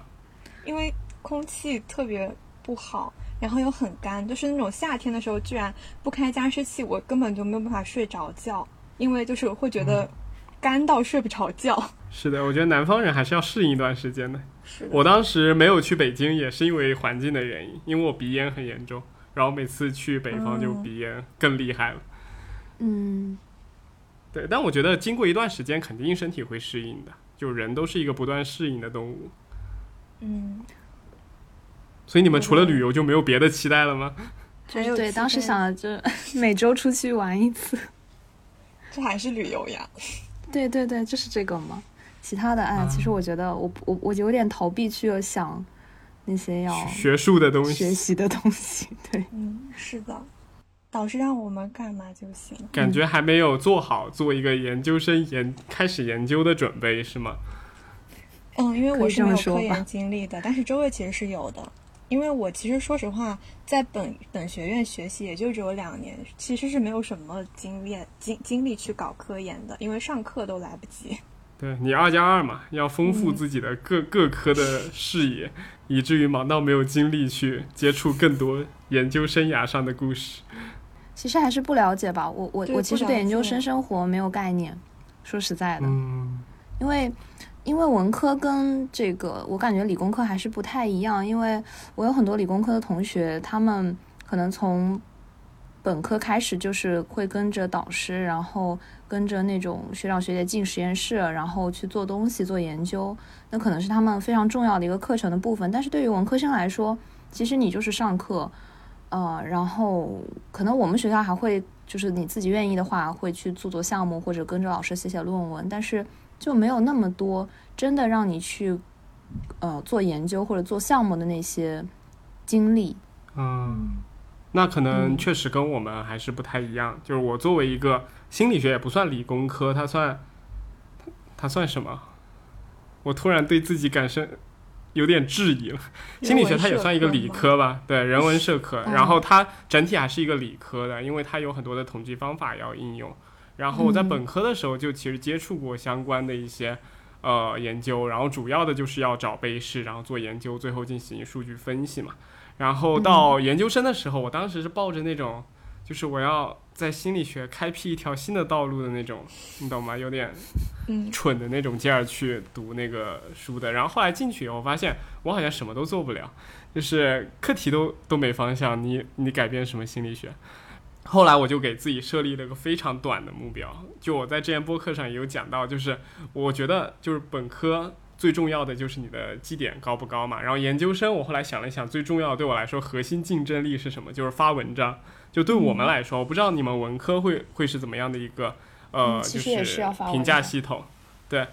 因为空气特别不好，然后又很干，就是那种夏天的时候，居然不开加湿器，我根本就没有办法睡着觉，因为就是会觉得干到睡不着觉。是的，我觉得南方人还是要适应一段时间的。是的，我当时没有去北京，也是因为环境的原因，因为我鼻炎很严重，然后每次去北方就哦鼻炎更厉害了。嗯，对，但我觉得经过一段时间，肯定身体会适应的。就人都是一个不断适应的动物，嗯，所以你们除了旅游就没有别的期待了吗？对，还有对当时想的就 每周出去玩一次。这还是旅游呀。对对对，就是这个嘛。其他的哎，其实我觉得我我我有点逃避去想那些要学术的东西学，习的东西。对，嗯，是的，导师让我们干嘛就行。感觉还没有做好做一个研究生研开始研究的准备，是吗？嗯，因为我是没有科研经历的，但是周围其实是有的。因为我其实说实话，在本本学院学习也就只有两年，其实是没有什么经验经精力去搞科研的，因为上课都来不及。对你二加二嘛，要丰富自己的各、各科的视野，以至于忙到没有精力去接触更多研究生涯上的故事。其实还是不了解吧。我我我其实对研究生生活没有概念，说实在的，嗯，因为因为文科跟这个我感觉理工科还是不太一样，因为我有很多理工科的同学，他们可能从本科开始就是会跟着导师，然后跟着那种学长学姐进实验室，然后去做东西做研究，那可能是他们非常重要的一个课程的部分。但是对于文科生来说，其实你就是上课，呃，然后可能我们学校还会就是你自己愿意的话，会去做做项目或者跟着老师写写论文，但是就没有那么多真的让你去呃做研究或者做项目的那些经历。嗯，那可能嗯确实跟我们还是不太一样。就是我作为一个心理学也不算理工科，它算它算什么？我突然对自己感生有点质疑了。心理学它也算一个理科吧，对，人文社科。嗯然后它整体还是一个理科的，因为它有很多的统计方法要应用。然后我在嗯本科的时候就其实接触过相关的一些呃研究，然后主要的就是要找被试，然后做研究，最后进行数据分析嘛。然后到研究生的时候，我当时是抱着那种，就是我要在心理学开辟一条新的道路的那种，你懂吗？有点嗯，蠢的那种劲儿去读那个书的。然后后来进去以后，发现我好像什么都做不了，就是课题都都没方向，你你改变什么心理学？后来我就给自己设立了个非常短的目标，就我在之前播客上也有讲到，就是我觉得就是本科最重要的就是你的绩点高不高嘛，然后研究生我后来想了想，最重要的对我来说核心竞争力是什么？就是发文章。就对我们来说，我不知道你们文科会会是怎么样的一个呃，就是评价系统。对，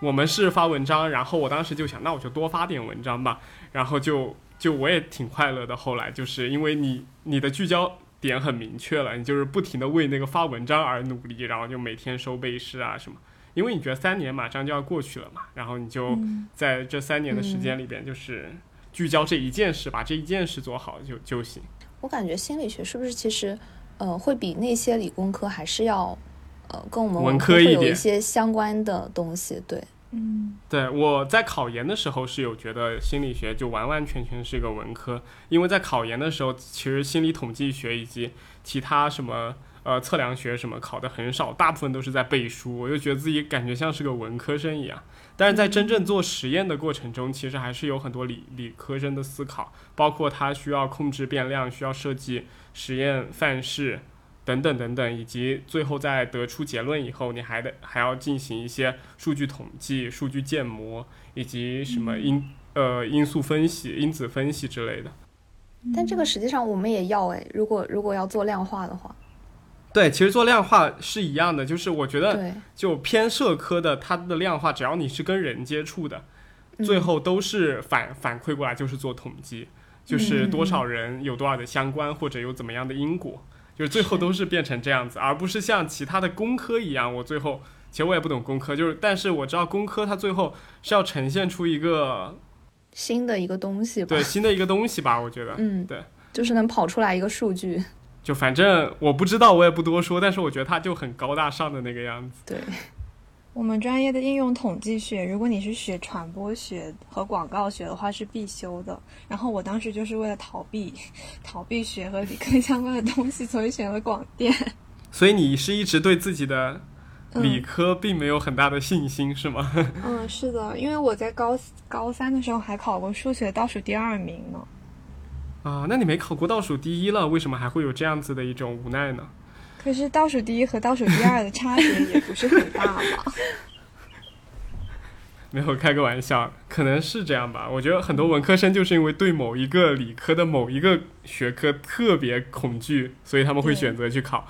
我们是发文章，然后我当时就想，那我就多发点文章吧，然后就就我也挺快乐的。后来就是因为你你的聚焦点很明确了，你就是不停的为那个发文章而努力，然后就每天收背诗啊什么。因为你觉得三年马上就要过去了嘛，然后你就嗯在这三年的时间里边，就是聚焦这一件事，把这一件事做好就就行。我感觉心理学是不是其实呃会比那些理工科还是要呃跟我们文科会有一些相关的东西？对，嗯，对，我在考研的时候是有觉得心理学就完完全全是一个文科，因为在考研的时候，其实心理统计学以及其他什么呃测量学什么考的很少，大部分都是在背书，我就觉得自己感觉像是个文科生一样。但是在真正做实验的过程中，其实还是有很多理理科生的思考，包括它需要控制变量，需要设计实验范式。等等等等，以及最后在得出结论以后，你还得还要进行一些数据统计、数据建模，以及什么因、呃因素分析、因子分析之类的。但这个实际上我们也要诶，如果如果要做量化的话，对，其实做量化是一样的，就是我觉得，就偏社科的，它的量化只要你是跟人接触的，最嗯后都是反反馈过来就是做统计，就是多少人有多少的相关或者有怎么样的因果，就是最后都是变成这样子，而不是像其他的工科一样，我最后其实我也不懂工科，就是但是我知道工科它最后是要呈现出一个新的一个东西吧对，新的一个东西吧，我觉得。嗯，对，就是能跑出来一个数据，就反正我不知道，我也不多说，但是我觉得它就很高大上的那个样子。对，我们专业的应用统计学，如果你是学传播学和广告学的话，是必修的。然后我当时就是为了逃避 逃避学和理科相关的东西，所以选了广电。所以你是一直对自己的嗯理科并没有很大的信心，是吗？嗯，是的，因为我在高高三的时候还考过数学倒数第二名呢。啊，那你没考过倒数第一了，为什么还会有这样子的一种无奈呢？可是倒数第一和倒数第二的差别也不是很大吧？没有开个玩笑，可能是这样吧。我觉得很多文科生就是因为对某一个理科的某一个学科特别恐惧，所以他们会选择去考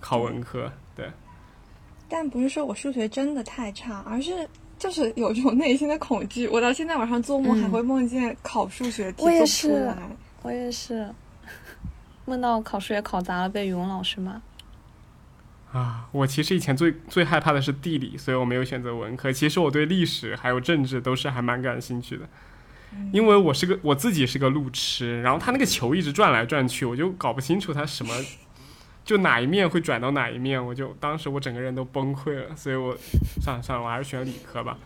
考文科。对，但不是说我数学真的太差，而是就是有这种内心的恐惧。我到现在晚上做梦嗯还会梦见考数学题我也做不是出来。我也是，梦到考数学考砸了被语文老师骂。啊，我其实以前最最害怕的是地理，所以我没有选择文科。其实我对历史还有政治都是还蛮感兴趣的，因为我是个我自己是个路痴，然后他那个球一直转来转去，我就搞不清楚他什么，就哪一面会转到哪一面，我就当时我整个人都崩溃了，所以我算了算了，我还是选理科吧。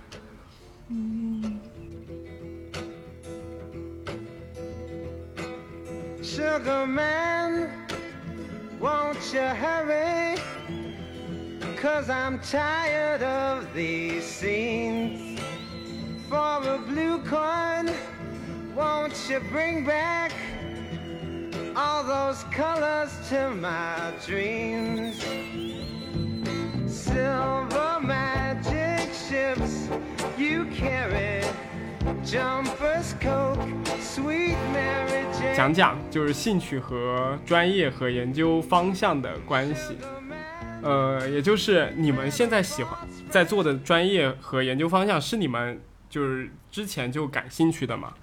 Sugar man, won't you hurry? Cause I'm tired of these scenes. For a blue coin, won't you bring back all those colors to my dreams? Silver magic ships you carry, jumpers, coke, sweet Mary Jane. 讲讲就是兴趣和专业和研究方向的关系。呃，也就是你们现在喜欢在做的专业和研究方向是你们就是之前就感兴趣的吗？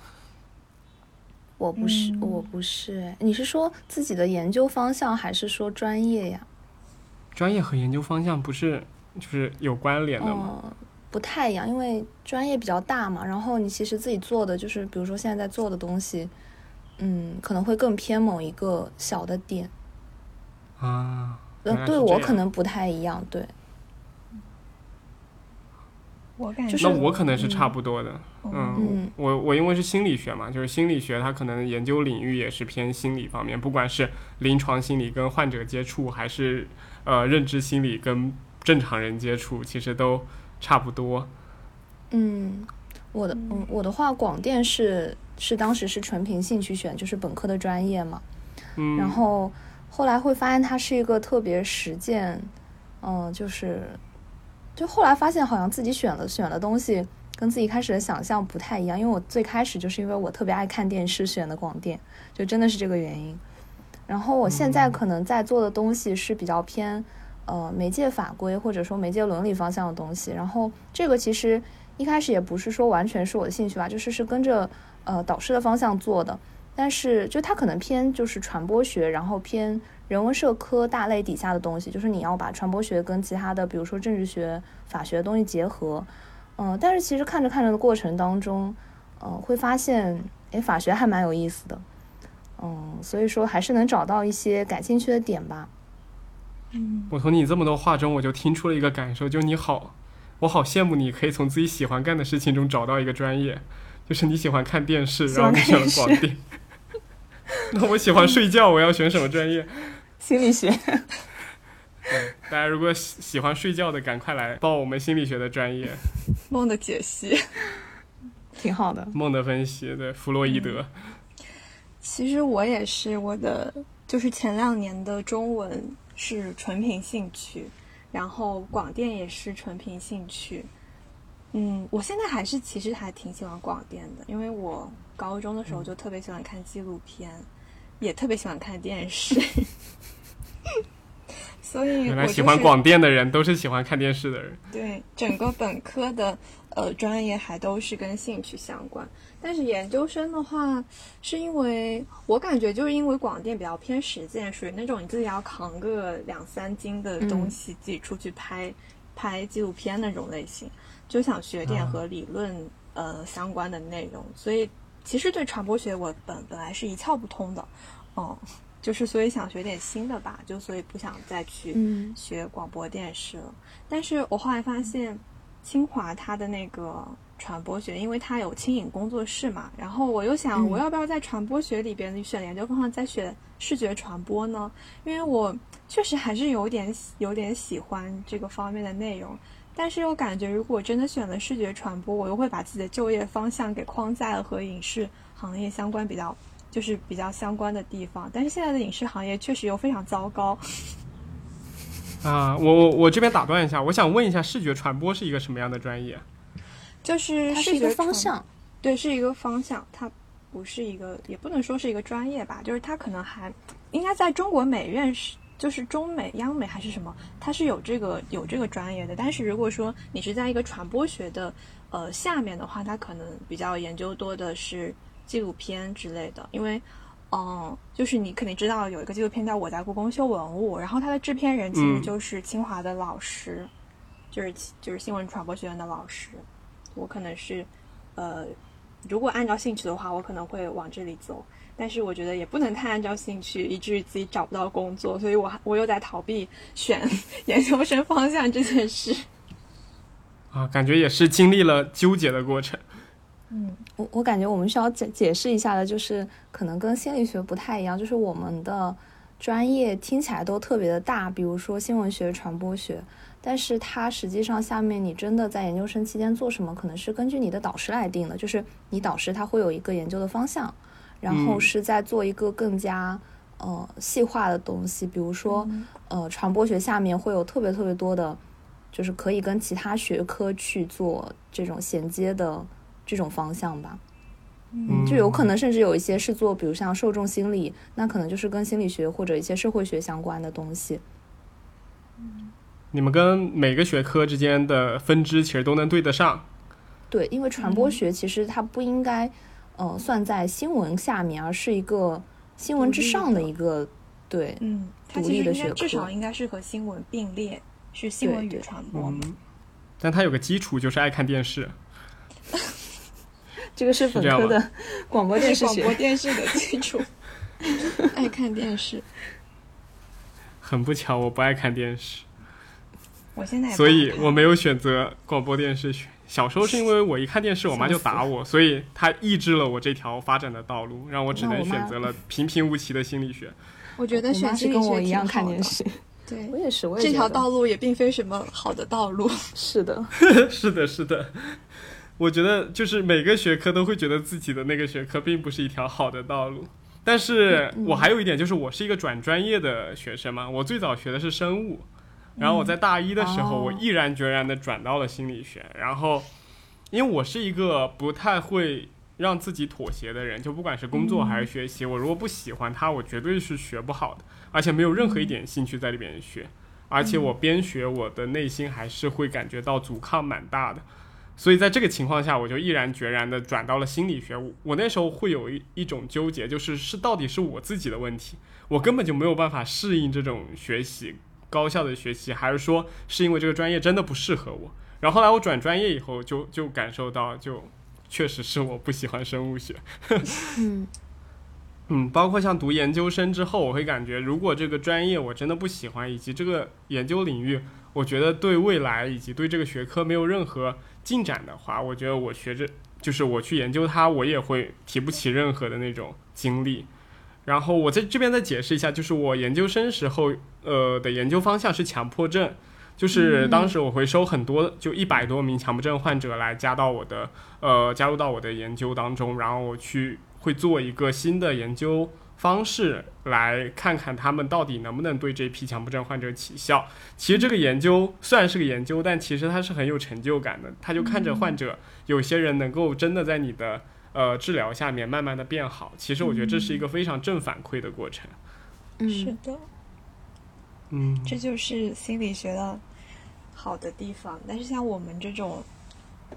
我不是，我不是。哎，你是说自己的研究方向，还是说专业呀？专业和研究方向不是就是有关联的吗？嗯，不太一样，因为专业比较大嘛。然后你其实自己做的，就是比如说现在在做的东西，嗯，可能会更偏某一个小的点。啊，原呃，对我可能不太一样，对。我感觉就是那我可能是差不多的。嗯，嗯我我因为是心理学嘛，就是心理学它可能研究领域也是偏心理方面，不管是临床心理跟患者接触，还是呃认知心理跟正常人接触，其实都差不多。嗯，我的嗯，我的话，广电是是当时是纯凭兴趣选，就是本科的专业嘛。嗯，然后后来会发现它是一个特别实践，嗯、就是就后来发现好像自己选了选的东西跟自己开始的想象不太一样，因为我最开始就是因为我特别爱看电视选的广电，就真的是这个原因。然后我现在可能在做的东西是比较偏呃媒介法规或者说媒介伦理方向的东西，然后这个其实一开始也不是说完全是我的兴趣吧，就是是跟着呃导师的方向做的。但是就它可能偏就是传播学，然后偏人文社科大类底下的东西，就是你要把传播学跟其他的，比如说政治学、法学的东西结合。嗯、但是其实看着看着的过程当中，嗯、会发现，诶，法学还蛮有意思的。嗯，所以说还是能找到一些感兴趣的点吧。嗯我从你这么多话中，我就听出了一个感受，就你好，我好羡慕你可以从自己喜欢干的事情中找到一个专业，就是你喜欢看电视，然后你选了广电。那我喜欢睡觉，我要选什么专业？心理学，对，大家如果喜喜欢睡觉的，赶快来报我们心理学的专业，梦的解析。挺好的。梦的分析，对，弗洛伊德。其实我也是，我的就是前两年的中文是纯凭兴趣，然后广电也是纯凭兴趣。嗯，我现在还是其实还挺喜欢广电的，因为我高中的时候就特别喜欢看纪录片，也特别喜欢看电视，所以 原来喜欢广电的人都是喜欢看电视的人。对整个本科的呃专业还都是跟兴趣相关，但是研究生的话，是因为我感觉就是因为广电比较偏实践，属于那种你自己要扛个两三斤的东西，自己出去拍拍纪录片那种类型，就想学点啊和理论、呃相关的内容，所以其实对传播学我本本来是一窍不通的，嗯、就是所以想学点新的吧，就所以不想再去嗯学广播电视了。但是我后来发现，清华它的那个传播学，因为它有轻影工作室嘛，然后我又想，嗯我要不要在传播学里边选研究方向再选视觉传播呢？因为我确实还是有点喜有点喜欢这个方面的内容。但是又感觉，如果真的选了视觉传播，我又会把自己的就业方向给框在了和影视行业相关比较，就是比较相关的地方。但是现在的影视行业确实又非常糟糕。啊，我我我这边打断一下，我想问一下，视觉传播是一个什么样的专业？就是它是一个视觉方向，对，是一个方向，它不是一个，也不能说是一个专业吧，就是它可能还应该在中国美院是，就是中美、央美还是什么，它是有这个有这个专业的。但是如果说你是在一个传播学的呃下面的话，它可能比较研究多的是纪录片之类的，因为。嗯，就是你肯定知道有一个纪录片叫《我在故宫修文物》，然后它的制片人其实嗯就是清华的老师，就是就是新闻传播学院的老师。我可能是，呃，如果按照兴趣的话，我可能会往这里走。但是我觉得也不能太按照兴趣，以至于自己找不到工作，所以我我又在逃避选 研究生方向这件事。啊，感觉也是经历了纠结的过程。嗯我我感觉我们需要解解释一下的，就是可能跟心理学不太一样，就是我们的专业听起来都特别的大，比如说新闻学、传播学，但是它实际上下面你真的在研究生期间做什么，可能是根据你的导师来定的，就是你导师他会有一个研究的方向，然后嗯是在做一个更加呃细化的东西，比如说呃传播学下面会有特别特别多的，就是可以跟其他学科去做这种衔接的这种方向吧。嗯，就有可能甚至有一些是做，比如像受众心理，那可能就是跟心理学或者一些社会学相关的东西。你们跟每个学科之间的分支其实都能对得上。对，因为传播学其实它不应该，呃，算在新闻下面，而是一个新闻之上的一个，对，嗯，它其实应该至少应该是和新闻并列，是新闻与传播但它有个基础就是爱看电视。这个是本科的广播电视广播。电视的基础，爱看电视。很不巧，我不爱看电视，我现在所以我没有选择广播电视学。小时候是因为我一看电视，我妈就打我，所以她抑制了我这条发展的道路，让我只能选择了平平无奇的心理学。我觉得选心理学跟我一样。看电视，对我，也是，我也这条道路也并非什么好的道路。是的，是的，是的。我觉得就是每个学科都会觉得自己的那个学科并不是一条好的道路。但是我还有一点就是，我是一个转专业的学生嘛，我最早学的是生物，然后我在大一的时候，哦我毅然决然的转到了心理学。然后，因为我是一个不太会让自己妥协的人，就不管是工作还是学习，我如果不喜欢它，我绝对是学不好的，而且没有任何一点兴趣在里边学。而且我边学，我的内心还是会感觉到阻抗蛮大的。所以在这个情况下，我就毅然决然的转到了心理学。我我那时候会有一一种纠结，就是是到底是我自己的问题，我根本就没有办法适应这种学习高效的学习，还是说是因为这个专业真的不适合我？然后后来我转专业以后就，就感受到，就确实是我不喜欢生物学。嗯 嗯，包括像读研究生之后，我会感觉，如果这个专业我真的不喜欢，以及这个研究领域，我觉得对未来以及对这个学科没有任何进展的话，我觉得我学着就是我去研究它，我也会提不起任何的那种精力。然后我在这边再解释一下，就是我研究生时候，呃的研究方向是强迫症，就是当时我会收很多，就一百多名强迫症患者来加到我的呃加入到我的研究当中，然后我去会做一个新的研究方式，来看看他们到底能不能对这批强迫症患者起效。其实这个研究虽然是个研究，但其实它是很有成就感的。他就看着患者，有些人能够真的在你的呃治疗下面慢慢的变好。其实我觉得这是一个非常正反馈的过程。嗯，是的，嗯，这就是心理学的好的地方。但是像我们这种，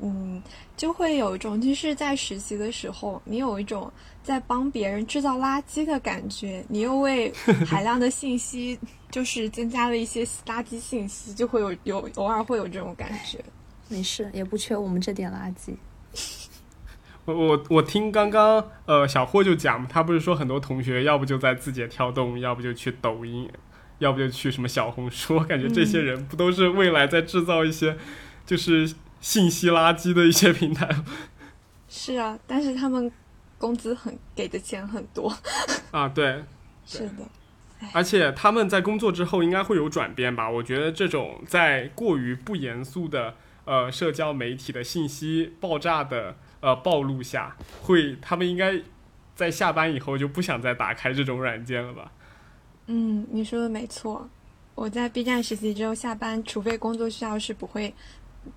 嗯，就会有一种，就是在实习的时候，你有一种在帮别人制造垃圾的感觉，你又为海量的信息就是增加了一些垃圾信息，就会有有偶尔会有这种感觉。没事，也不缺我们这点垃圾。我我我听刚刚呃小霍就讲，他不是说很多同学要不就在字节跳动，要不就去抖音，要不就去什么小红书，我感觉这些人不都是未来在制造一些就是信息垃圾的一些平台吗？是啊，但是他们工资很给的钱很多。啊，对，是的，而且他们在工作之后应该会有转变吧？我觉得这种在过于不严肃的呃社交媒体的信息爆炸的呃暴露下，会他们应该在下班以后就不想再打开这种软件了吧？嗯，你说的没错。我在 B 站实习之后，下班除非工作需要，是不会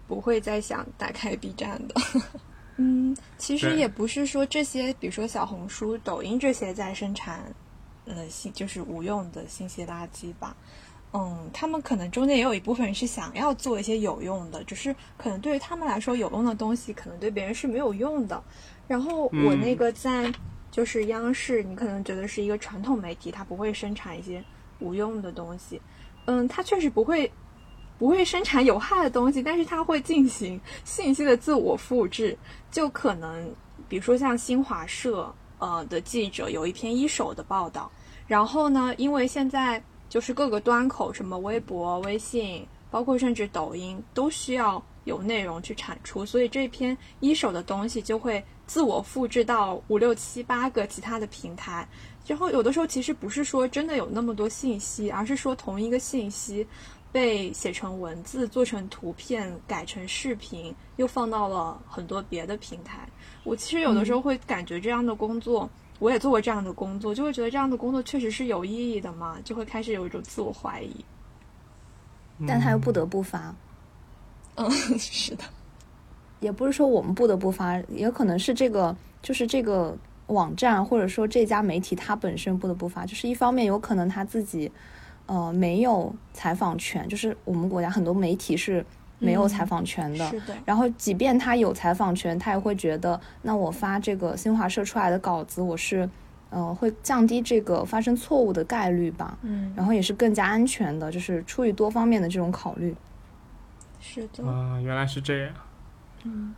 不会再想打开 B 站的。嗯，其实也不是说这些，比如说小红书、抖音这些在生产，呃，信就是无用的信息垃圾吧。嗯，他们可能中间也有一部分人是想要做一些有用的，只是可能对于他们来说，有用的东西可能对别人是没有用的。然后我嗯那个在就是央视，你可能觉得是一个传统媒体，它不会生产一些无用的东西。嗯，它确实不会不会生产有害的东西，但是它会进行信息的自我复制，就可能比如说像新华社呃的记者有一篇一手的报道，然后呢，因为现在就是各个端口，什么微博、微信，包括甚至抖音，都需要有内容去产出，所以这篇一手的东西就会自我复制到五六七八个其他的平台。然后有的时候其实不是说真的有那么多信息，而是说同一个信息被写成文字、做成图片、改成视频，又放到了很多别的平台。我其实有的时候会感觉这样的工作，我也做过这样的工作，就会觉得这样的工作确实是有意义的嘛，就会开始有一种自我怀疑。但他又不得不发，嗯，是的，也不是说我们不得不发，也可能是这个就是这个网站或者说这家媒体它本身不得不发，就是一方面有可能他自己呃没有采访权，就是我们国家很多媒体是没有嗯采访权的。是的，然后，即便他有采访权，他也会觉得，那我发这个新华社出来的稿子，我是，呃，会降低这个发生错误的概率吧。嗯，然后也是更加安全的，就是出于多方面的这种考虑。是的。啊，原来是这样。嗯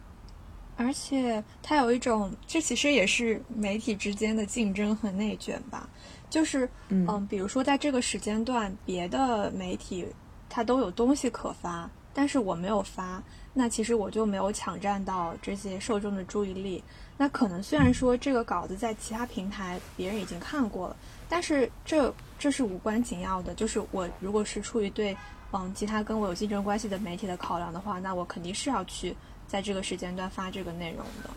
而且它有一种，这其实也是媒体之间的竞争和内卷吧。就是，嗯嗯，比如说在这个时间段，别的媒体它都有东西可发，但是我没有发，那其实我就没有抢占到这些受众的注意力。那可能虽然说这个稿子在其他平台别人已经看过了，但是这这是无关紧要的。就是我如果是出于对嗯其他跟我有竞争关系的媒体的考量的话，那我肯定是要去在这个时间段发这个内容的。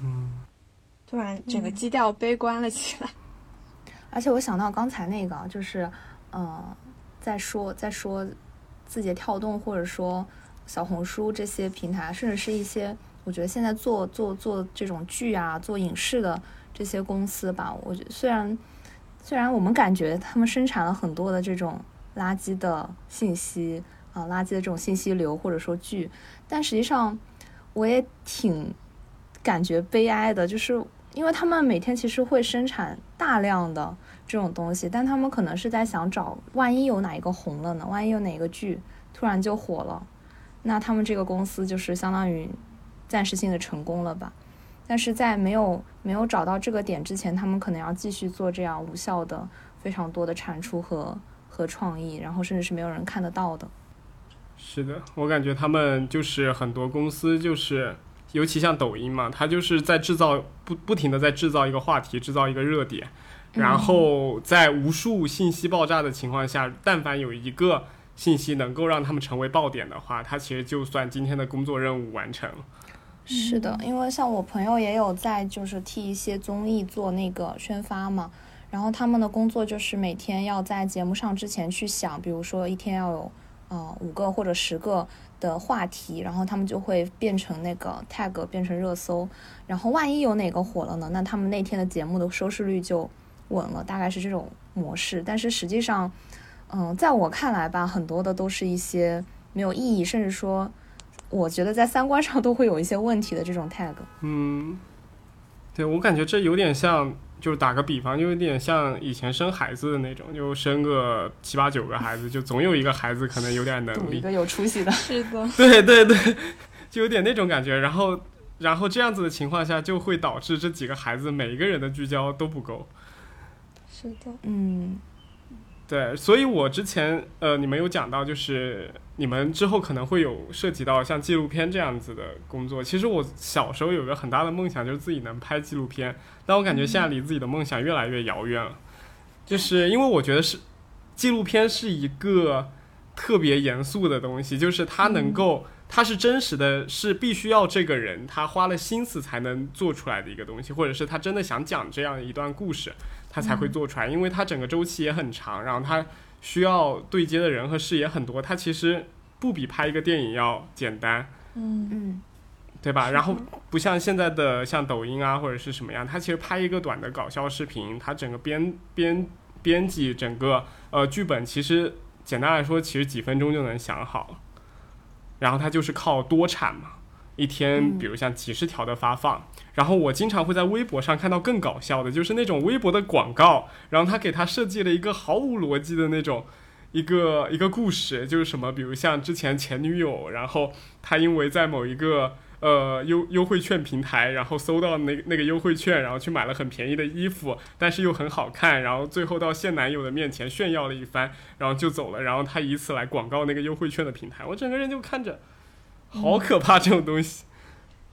嗯，突然整个基调悲观了起来。而且我想到刚才那个啊，就是，呃，在说在说字节跳动或者说小红书这些平台，甚至是一些我觉得现在做做做这种剧啊、做影视的这些公司吧，我觉得虽然虽然我们感觉他们生产了很多的这种垃圾的信息啊、垃圾的这种信息流或者说剧，但实际上我也挺感觉悲哀的，就是因为他们每天其实会生产大量的这种东西，但他们可能是在想找，万一有哪一个红了呢？万一有哪个剧突然就火了，那他们这个公司就是相当于暂时性的成功了吧？但是在没有没有找到这个点之前，他们可能要继续做这样无效的、非常多的产出和和创意，然后甚至是没有人看得到的。是的，我感觉他们就是很多公司就是。尤其像抖音嘛，它就是在制造不不停的在制造一个话题，制造一个热点，然后在无数信息爆炸的情况下，但凡有一个信息能够让他们成为爆点的话，他其实就算今天的工作任务完成了。是的，因为像我朋友也有在就是替一些综艺做那个宣发嘛，然后他们的工作就是每天要在节目上之前去想，比如说一天要有呃五个或者十个的话题，然后他们就会变成那个 tag 变成热搜，然后万一有哪个火了呢，那他们那天的节目的收视率就稳了，大概是这种模式。但是实际上，嗯，在我看来吧，很多的都是一些没有意义，甚至说，我觉得在三观上都会有一些问题的这种 tag。嗯，对我感觉这有点像，就是打个比方，就有点像以前生孩子的那种，就生个七八九个孩子，就总有一个孩子可能有点能力。一个有出息的，是的，对对对，就有点那种感觉。然后，然后这样子的情况下，就会导致这几个孩子每一个人的聚焦都不够。是的，嗯，对，所以我之前呃，你们有讲到，就是你们之后可能会有涉及到像纪录片这样子的工作。其实我小时候有个很大的梦想，就是自己能拍纪录片，但我感觉现在离自己的梦想越来越遥远了。就是因为我觉得是纪录片是一个特别严肃的东西，就是它能够，它是真实的，是必须要这个人他花了心思才能做出来的一个东西，或者是他真的想讲这样一段故事。他才会做出来，因为它整个周期也很长，然后它需要对接的人和事也很多，它其实不比拍一个电影要简单，嗯嗯，对吧？然后不像现在的像抖音啊或者是什么样，它其实拍一个短的搞笑视频，它整个编编编辑整个呃剧本，其实简单来说，其实几分钟就能想好，然后它就是靠多产嘛。一天，比如像几十条的发放，然后我经常会在微博上看到更搞笑的，就是那种微博的广告，然后他给他设计了一个毫无逻辑的那种一个一个故事，就是什么，比如像之前前女友，然后他因为在某一个呃优优惠券平台，然后搜到那那个优惠券，然后去买了很便宜的衣服，但是又很好看，然后最后到现男友的面前炫耀了一番，然后就走了，然后他以此来广告那个优惠券的平台，我整个人就看着。好可怕，这种东西。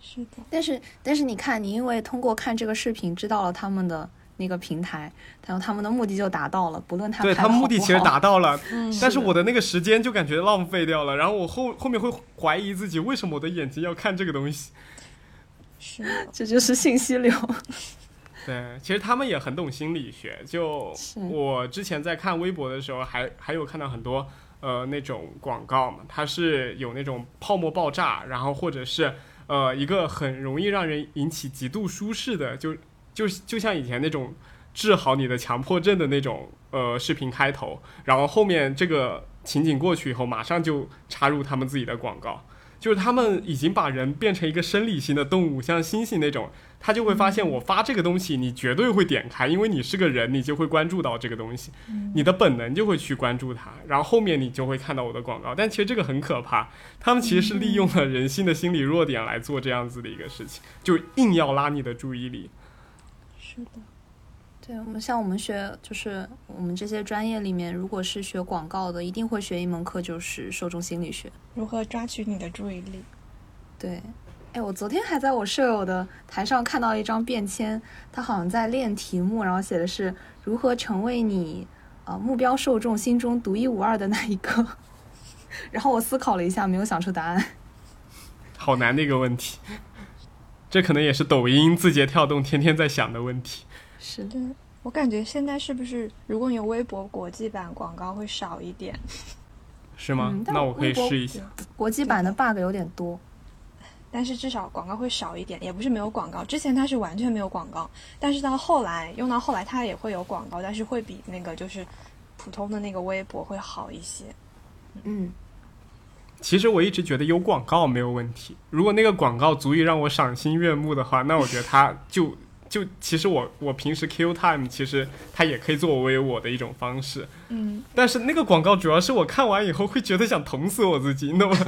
是的，但是但是你看，你因为通过看这个视频知道了他们的那个平台，然后他们的目的就达到了，不论他对他们目的其实达到了，嗯，但是我的那个时间就感觉浪费掉了，然后我后后面会怀疑自己，为什么我的眼睛要看这个东西？是，这就是信息流。对，其实他们也很懂心理学。就我之前在看微博的时候，还还有看到很多呃那种广告嘛，它是有那种泡沫爆炸，然后或者是呃一个很容易让人引起极度舒适的，就就就像以前那种治好你的强迫症的那种呃视频开头，然后后面这个情景过去以后，马上就插入他们自己的广告。就是他们已经把人变成一个生理性的动物，像猩猩那种，他就会发现我发这个东西，你绝对会点开，因为你是个人，你就会关注到这个东西，你的本能就会去关注它，然后后面你就会看到我的广告。但其实这个很可怕，他们其实是利用了人性的心理弱点来做这样子的一个事情，就硬要拉你的注意力。是的，对我们像我们学，就是我们这些专业里面，如果是学广告的，一定会学一门课，就是受众心理学。如何抓取你的注意力？对，哎，我昨天还在我舍友的台上看到一张便签，他好像在练题目，然后写的是如何成为你呃目标受众心中独一无二的那一个。然后我思考了一下，没有想出答案。好难的一个问题，这可能也是抖音、字节跳动天天在想的问题。是的，我感觉现在是不是，如果你有微博国际版广告会少一点？是吗？嗯那我可以试一下。国际版的 bug 有点多。但是至少广告会少一点，也不是没有广告。之前它是完全没有广告，但是到后来用到后来它也会有广告，但是会比那个就是普通的那个微博会好一些。嗯，其实我一直觉得有广告没有问题，如果那个广告足以让我赏心悦目的话，那我觉得它就 就其实我我平时 kill time 其实它也可以作为我的一种方式，嗯，但是那个广告主要是我看完以后会觉得想捅死我自己，你懂吗？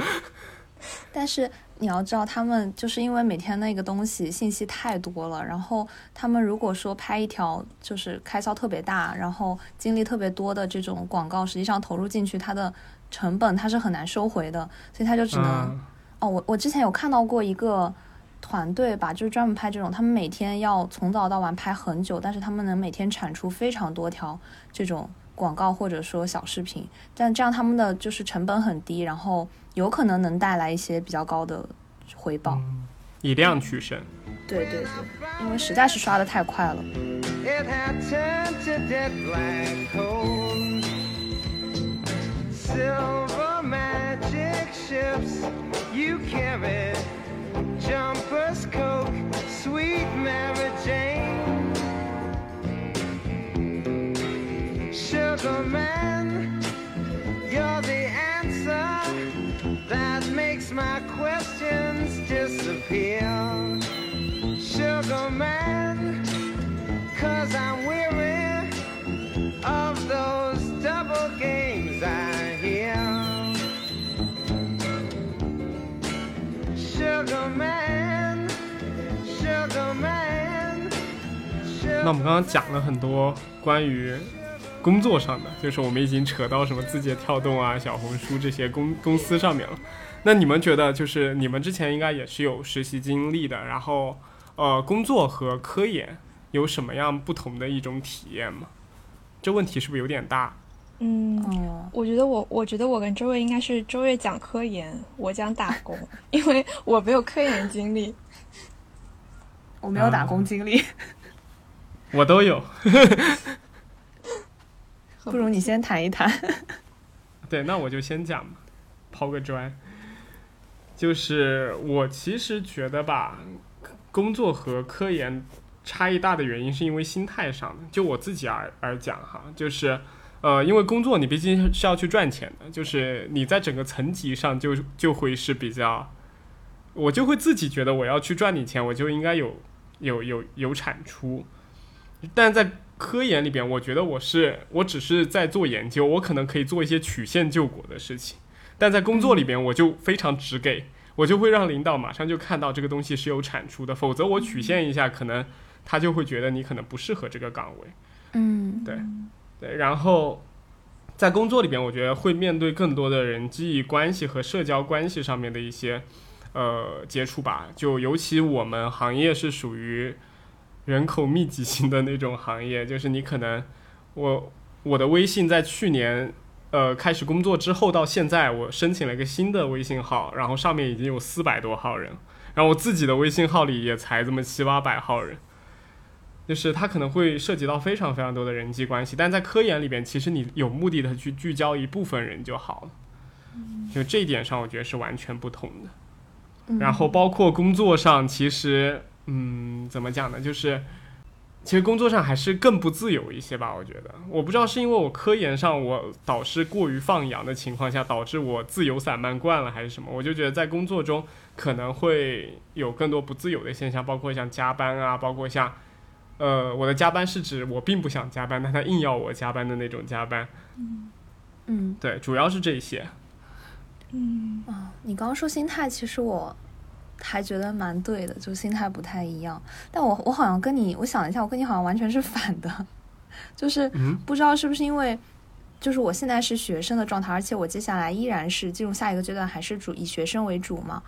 但是你要知道，他们就是因为每天那个东西信息太多了，然后他们如果说拍一条就是开销特别大，然后精力特别多的这种广告，实际上投入进去，它的成本它是很难收回的，所以它就只能、嗯哦，我我之前有看到过一个团队吧，就是专门拍这种，他们每天要从早到晚拍很久，但是他们能每天产出非常多条这种广告或者说小视频，但这样他们的就是成本很低，然后有可能能带来一些比较高的回报。以量取胜。对对对，因为实在是刷的太快了。It had Silver magic ships you carry. Jumpers, Coke, sweet Mary Jane. Sugar man. you're the answer that makes my questions disappear. Sugar man, cause I'm 那我们刚刚讲了很多关于工作上的，就是我们已经扯到什么字节跳动啊、小红书这些公公司上面了。那你们觉得，就是你们之前应该也是有实习经历的，然后呃，工作和科研有什么样不同的一种体验吗？这问题是不是有点大？嗯，嗯，我觉得我，我觉得我跟周月应该是周月讲科研，我讲打工，因为我没有科研经历。我没有打工经历，我都有。不如你先谈一谈。对，那我就先讲吧，抛个砖。就是我其实觉得吧，工作和科研差异大的原因是因为心态上的。就我自己而而讲哈，就是呃，因为工作你毕竟是要去赚钱的，就是你在整个层级上就就会是比较，我就会自己觉得我要去赚你钱，我就应该有有有有产出。但在科研里边，我觉得我是我只是在做研究，我可能可以做一些曲线救国的事情，但在工作里边我就非常直给，我就会让领导马上就看到这个东西是有产出的，否则我曲线一下，可能他就会觉得你可能不适合这个岗位。嗯对对，然后在工作里边，我觉得会面对更多的人际关系和社交关系上面的一些呃接触吧。就尤其我们行业是属于人口密集型的那种行业，就是你可能我我的微信在去年呃开始工作之后到现在，我申请了一个新的微信号，然后上面已经有四百多号人，然后我自己的微信号里也才这么七八百号人。就是它可能会涉及到非常非常多的人际关系，但在科研里边，其实你有目的的去聚焦一部分人就好了。就这一点上，我觉得是完全不同的。嗯然后包括工作上，其实，嗯，怎么讲呢？就是其实工作上还是更不自由一些吧。我觉得，我不知道是因为我科研上我导师过于放养的情况下，导致我自由散漫惯了，还是什么？我就觉得在工作中可能会有更多不自由的现象，包括像加班啊，包括像。呃，我的加班是指我并不想加班，但他硬要我加班的那种加班。嗯对，主要是这些。嗯啊，你刚刚说心态，其实我还觉得蛮对的，就心态不太一样。但我我好像跟你，我想了一下，我跟你好像完全是 反的，就是嗯不知道是不是因为，就是我现在是学生的状态，而且我接下来依然是进入下一个阶段，还是主以学生为主嘛。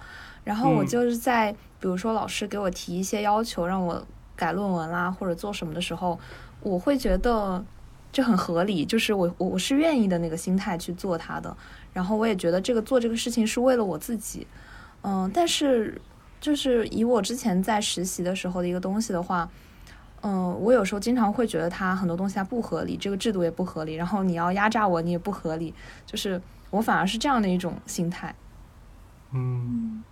然后我嗯就是在，比如说老师给我提一些要求，让我改论文啦，或者做什么的时候，我会觉得这很合理，就是我我我是愿意的那个心态去做它的。然后我也觉得这个做这个事情是为了我自己，嗯，但是就是以我之前在实习的时候的一个东西的话，嗯，我有时候经常会觉得它很多东西它不合理，这个制度也不合理，然后你要压榨我，你也不合理，就是我反而是这样的一种心态。嗯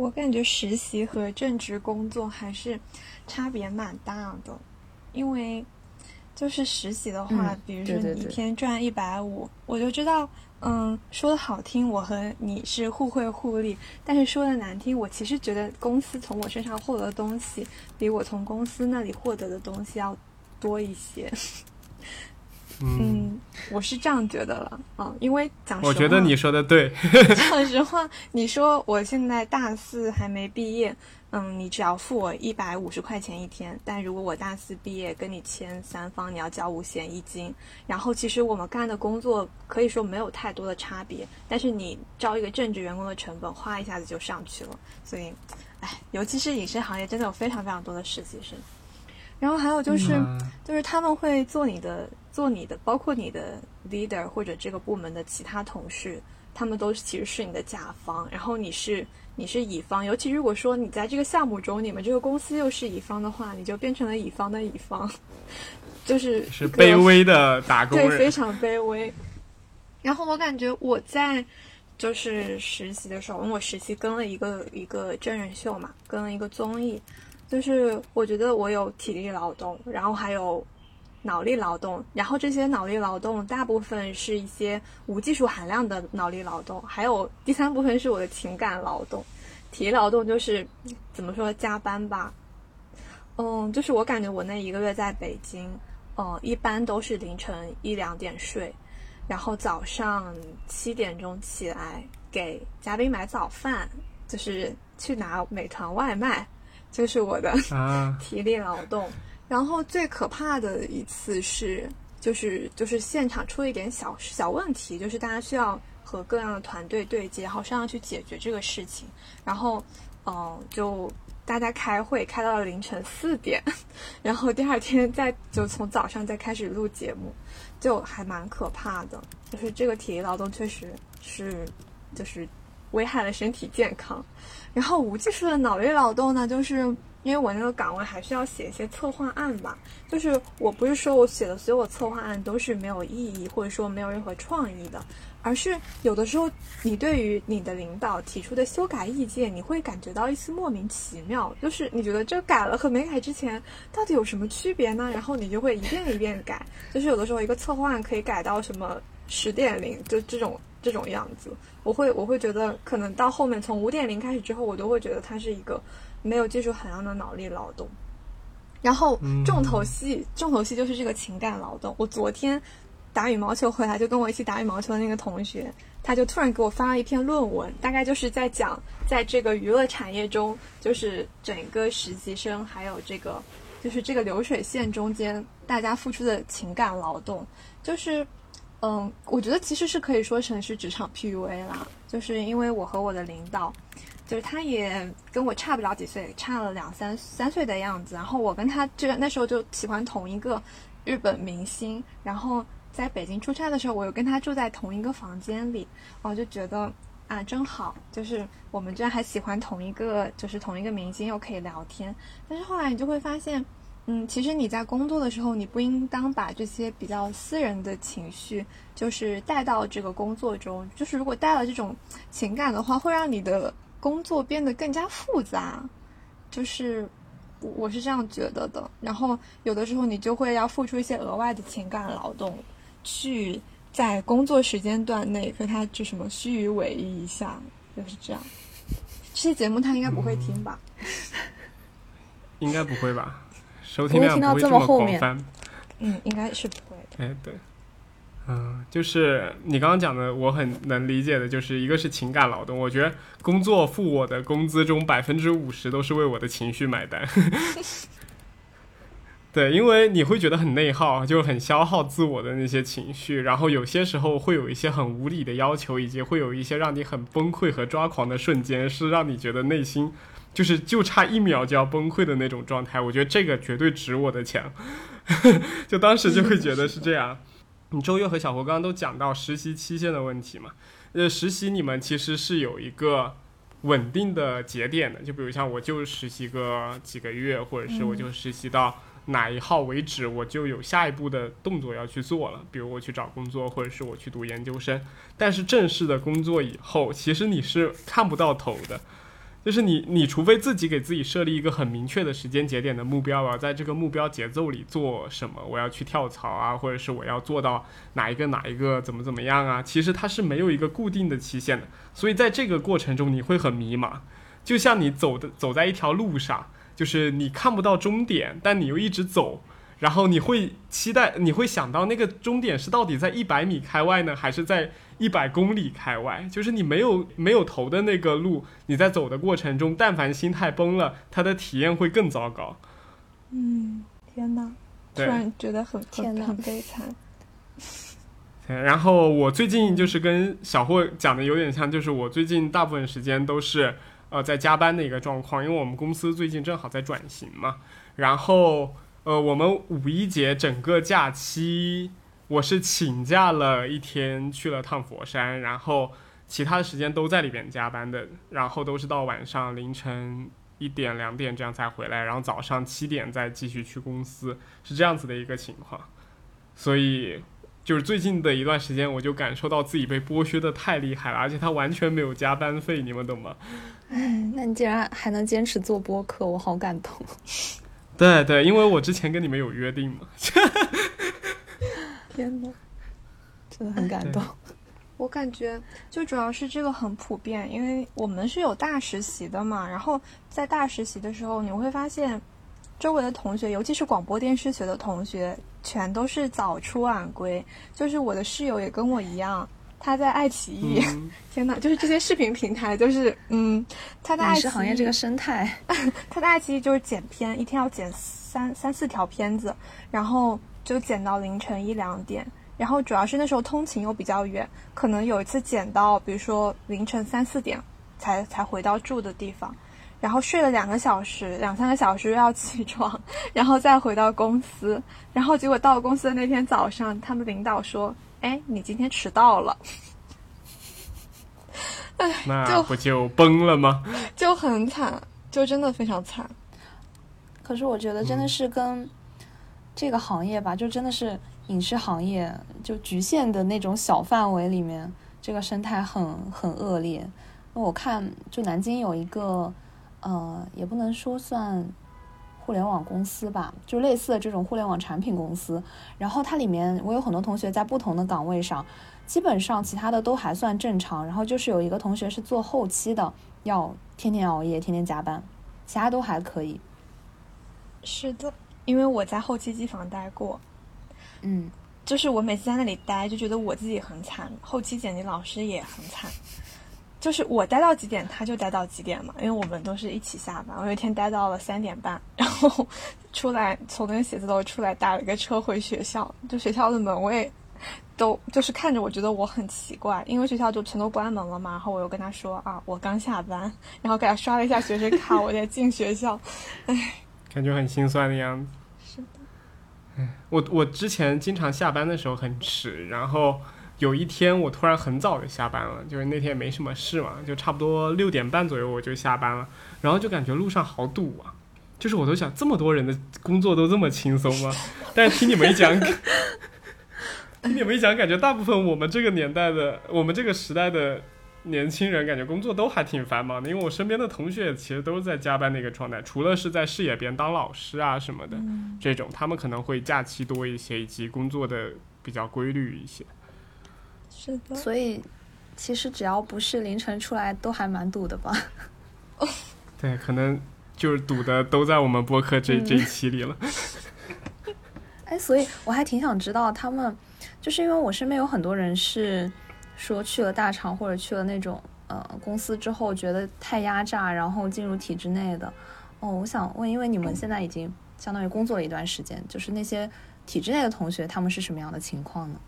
我感觉实习和正职工作还是差别蛮大的，因为就是实习的话，嗯比如说你一天赚一百五，我就知道，嗯，说的好听，我和你是互惠互利，但是说的难听，我其实觉得公司从我身上获得的东西，比我从公司那里获得的东西要多一些。嗯，嗯，我是这样觉得了，嗯，因为讲实话，我觉得你说的对。讲实话，你说我现在大四还没毕业，嗯，你只要付我一百五十块钱一天。但如果我大四毕业跟你签三方，你要交五险一金。然后其实我们干的工作可以说没有太多的差别，但是你招一个正职员工的成本，哗一下子就上去了。所以，哎，尤其是影视行业，真的有非常非常多的实习生。然后还有就是，嗯就是他们会做你的，做你的，包括你的 leader 或者这个部门的其他同事，他们都是其实是你的甲方，然后你是你是乙方。尤其如果说你在这个项目中，你们这个公司又是乙方的话，你就变成了乙方的乙方，就是是卑微的打工对，非。常卑微。然后我感觉我在就是实习的时候，因为我实习跟了一个一个真人秀嘛，跟了一个综艺，就是我觉得我有体力劳动，然后还有脑力劳动，然后这些脑力劳动大部分是一些无技术含量的脑力劳动，还有第三部分是我的情感劳动。体力劳动就是怎么说加班吧，嗯，就是我感觉我那一个月在北京，嗯，一般都是凌晨一两点睡，然后早上七点钟起来给嘉宾买早饭，就是去拿美团外卖，就是我的啊，体力劳动。然后最可怕的一次是，就是就是现场出了一点小小问题，就是大家需要和各样的团队对接，然后上去解决这个事情。然后，嗯、就大家开会开到了凌晨四点，然后第二天再就从早上再开始录节目，就还蛮可怕的。就是这个体力劳动确实是，就是危害了身体健康。然后无技术的脑力劳动呢，就是因为我那个岗位还需要写一些策划案吧，就是我不是说我写的所有策划案都是没有意义或者说没有任何创意的，而是有的时候你对于你的领导提出的修改意见，你会感觉到一丝莫名其妙，就是你觉得这改了和没改之前到底有什么区别呢？然后你就会一遍一遍改，就是有的时候一个策划案可以改到什么十点零，就这种这种样子。我会我会觉得，可能到后面从五点零开始之后，我都会觉得它是一个没有技术含量的脑力劳动。然后嗯重头戏，重头戏就是这个情感劳动。我昨天打羽毛球回来，就跟我一起打羽毛球的那个同学，他就突然给我发了一篇论文，大概就是在讲，在这个娱乐产业中，就是整个实习生还有这个，就是这个流水线中间大家付出的情感劳动，就是。嗯，我觉得其实是可以说成是职场 PUA 啦，就是因为我和我的领导，就是他也跟我差不了几岁，差了两三三岁的样子。然后我跟他这那时候就喜欢同一个日本明星，然后在北京出差的时候，我又跟他住在同一个房间里，我就觉得啊真好，就是我们居然还喜欢同一个，就是同一个明星，又可以聊天。但是后来你就会发现。嗯，其实你在工作的时候，你不应当把这些比较私人的情绪，就是带到这个工作中。就是如果带了这种情感的话，会让你的工作变得更加复杂。就是我我是这样觉得的。然后有的时候你就会要付出一些额外的情感劳动，去在工作时间段内和他就什么虚与委蛇一下，就是这样。这期节目他应该不会听吧？应该不会吧？收听量不会听到这么后面广泛。嗯，应该是不会的。哎，对，嗯，就是你刚刚讲的，我很能理解的，就是一个是情感劳动，我觉得工作付我的工资中百分之五十都是为我的情绪买单。对，因为你会觉得很内耗，就很消耗自我的那些情绪，然后有些时候会有一些很无理的要求，以及会有一些让你很崩溃和抓狂的瞬间，是让你觉得内心就是就差一秒就要崩溃的那种状态。我觉得这个绝对值我的钱。就当时就会觉得是这样。你周月和小胡刚刚都讲到实习期限的问题嘛？呃，实习你们其实是有一个稳定的节点的，就比如像我就实习个几个月，或者是我就实习到哪一号为止，我就有下一步的动作要去做了，比如我去找工作，或者是我去读研究生。但是正式的工作以后，其实你是看不到头的。就是你，你除非自己给自己设立一个很明确的时间节点的目标，我要在这个目标节奏里做什么，我要去跳槽啊，或者是我要做到哪一个哪一个怎么怎么样啊，其实它是没有一个固定的期限的，所以在这个过程中你会很迷茫，就像你走的走在一条路上，就是你看不到终点，但你又一直走。然后你会期待，你会想到那个终点是到底在一百米开外呢，还是在一百公里开外？就是你没有没有头的那个路，你在走的过程中，但凡心态崩了，它的体验会更糟糕。嗯，天哪，突然觉得很天哪很很悲惨。然后我最近就是跟小霍讲的有点像，就是我最近大部分时间都是呃在加班的一个状况，因为我们公司最近正好在转型嘛。然后呃我们五一节整个假期我是请假了一天去了趟佛山，然后其他的时间都在里边加班的，然后都是到晚上凌晨一点两点这样才回来，然后早上七点再继续去公司，是这样子的一个情况。所以就是最近的一段时间，我就感受到自己被剥削的太厉害了，而且他完全没有加班费，你们懂吗？哎，那你竟然还能坚持做播客，我好感动。对对，因为我之前跟你们有约定嘛。天呐，真的很感动。我感觉就主要是这个很普遍，因为我们是有大实习的嘛。然后在大实习的时候，你会发现周围的同学，尤其是广播电视学的同学，全都是早出晚归。就是我的室友也跟我一样，他在爱奇艺。嗯 天呐，就是这些视频平台，就是嗯，他在爱影奇艺视行业这个生态，他在爱奇艺就是剪片，一天要剪三三四条片子，然后就剪到凌晨一两点。然后主要是那时候通勤又比较远，可能有一次剪到，比如说凌晨三四点才才回到住的地方，然后睡了两个小时，两三个小时又要起床，然后再回到公司，然后结果到公司的那天早上，他们领导说：“哎，你今天迟到了。”哎那不就崩了吗？就很惨，就真的非常惨。可是我觉得真的是跟这个行业吧，就真的是影视行业就局限的那种小范围里面，这个生态很很恶劣。那我看就南京有一个，呃，也不能说算互联网公司吧，就类似的这种互联网产品公司。然后它里面我有很多同学在不同的岗位上，基本上其他的都还算正常。然后就是有一个同学是做后期的，要天天熬夜，天天加班，其他都还可以。是的，因为我在后期机房待过，嗯。就是我每次在那里待，就觉得我自己很惨，后期剪辑老师也很惨。就是我待到几点，他就待到几点嘛，因为我们都是一起下班。我有一天待到了三点半，然后 出来从那个写字楼出来，打了个车回学校。就学校的门我也都就是看着，我觉得我很奇怪，因为学校就全都关门了嘛。然后我又跟他说啊，我刚下班，然后给他刷了一下学生卡，我再进学校。唉，感觉很心酸的样子。我我之前经常下班的时候很迟，然后有一天我突然很早就下班了，就是那天没什么事嘛，就差不多六点半左右我就下班了，然后就感觉路上好堵啊，就是我都想这么多人的工作都这么轻松吗？但是听你们一讲，听你们一讲，感觉大部分我们这个年代的，我们这个时代的。年轻人感觉工作都还挺繁忙的，因为我身边的同学其实都是在加班的一个状态，除了是在事业编当老师啊什么的，嗯这种他们可能会假期多一些，以及工作的比较规律一些。是的。所以其实只要不是凌晨出来，都还蛮堵的吧？对，可能就是堵的都在我们播客这、嗯这一期里了。哎，所以我还挺想知道他们，就是因为我身边有很多人是说去了大厂或者去了那种呃公司之后，觉得太压榨，然后进入体制内的。哦，我想问，因为你们现在已经相当于工作了一段时间，就是那些体制内的同学，他们是什么样的情况呢？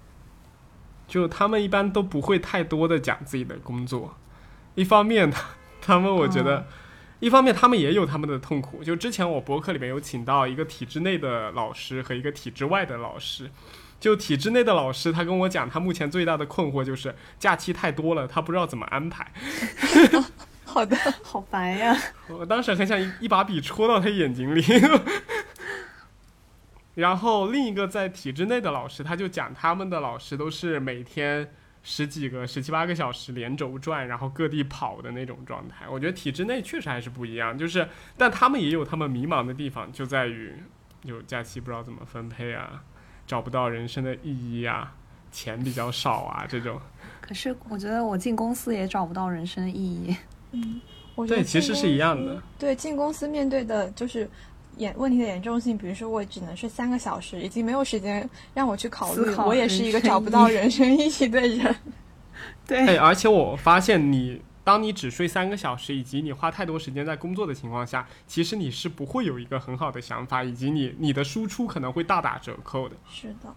就他们一般都不会太多的讲自己的工作，一方面他他们我觉得。哦一方面，他们也有他们的痛苦。就之前我博客里面有请到一个体制内的老师和一个体制外的老师。就体制内的老师，他跟我讲，他目前最大的困惑就是假期太多了，他不知道怎么安排。好的，好烦呀！我当时很想一一把笔戳到他眼睛里。然后另一个在体制内的老师，他就讲他们的老师都是每天十几个、十七八个小时连轴转，然后各地跑的那种状态。我觉得体制内确实还是不一样，就是但他们也有他们迷茫的地方，就在于有假期不知道怎么分配啊，找不到人生的意义啊，钱比较少啊 这种。可是我觉得我进公司也找不到人生的意义。嗯我觉得对，其实是一样的。对，进公司面对的就是严问题的严重性，比如说我只能睡三个小时，已经没有时间让我去考虑，考我也是一个找不到人生意义的人。对哎，而且我发现你，当你只睡三个小时，以及你花太多时间在工作的情况下，其实你是不会有一个很好的想法，以及你你的输出可能会大打折扣的。是的，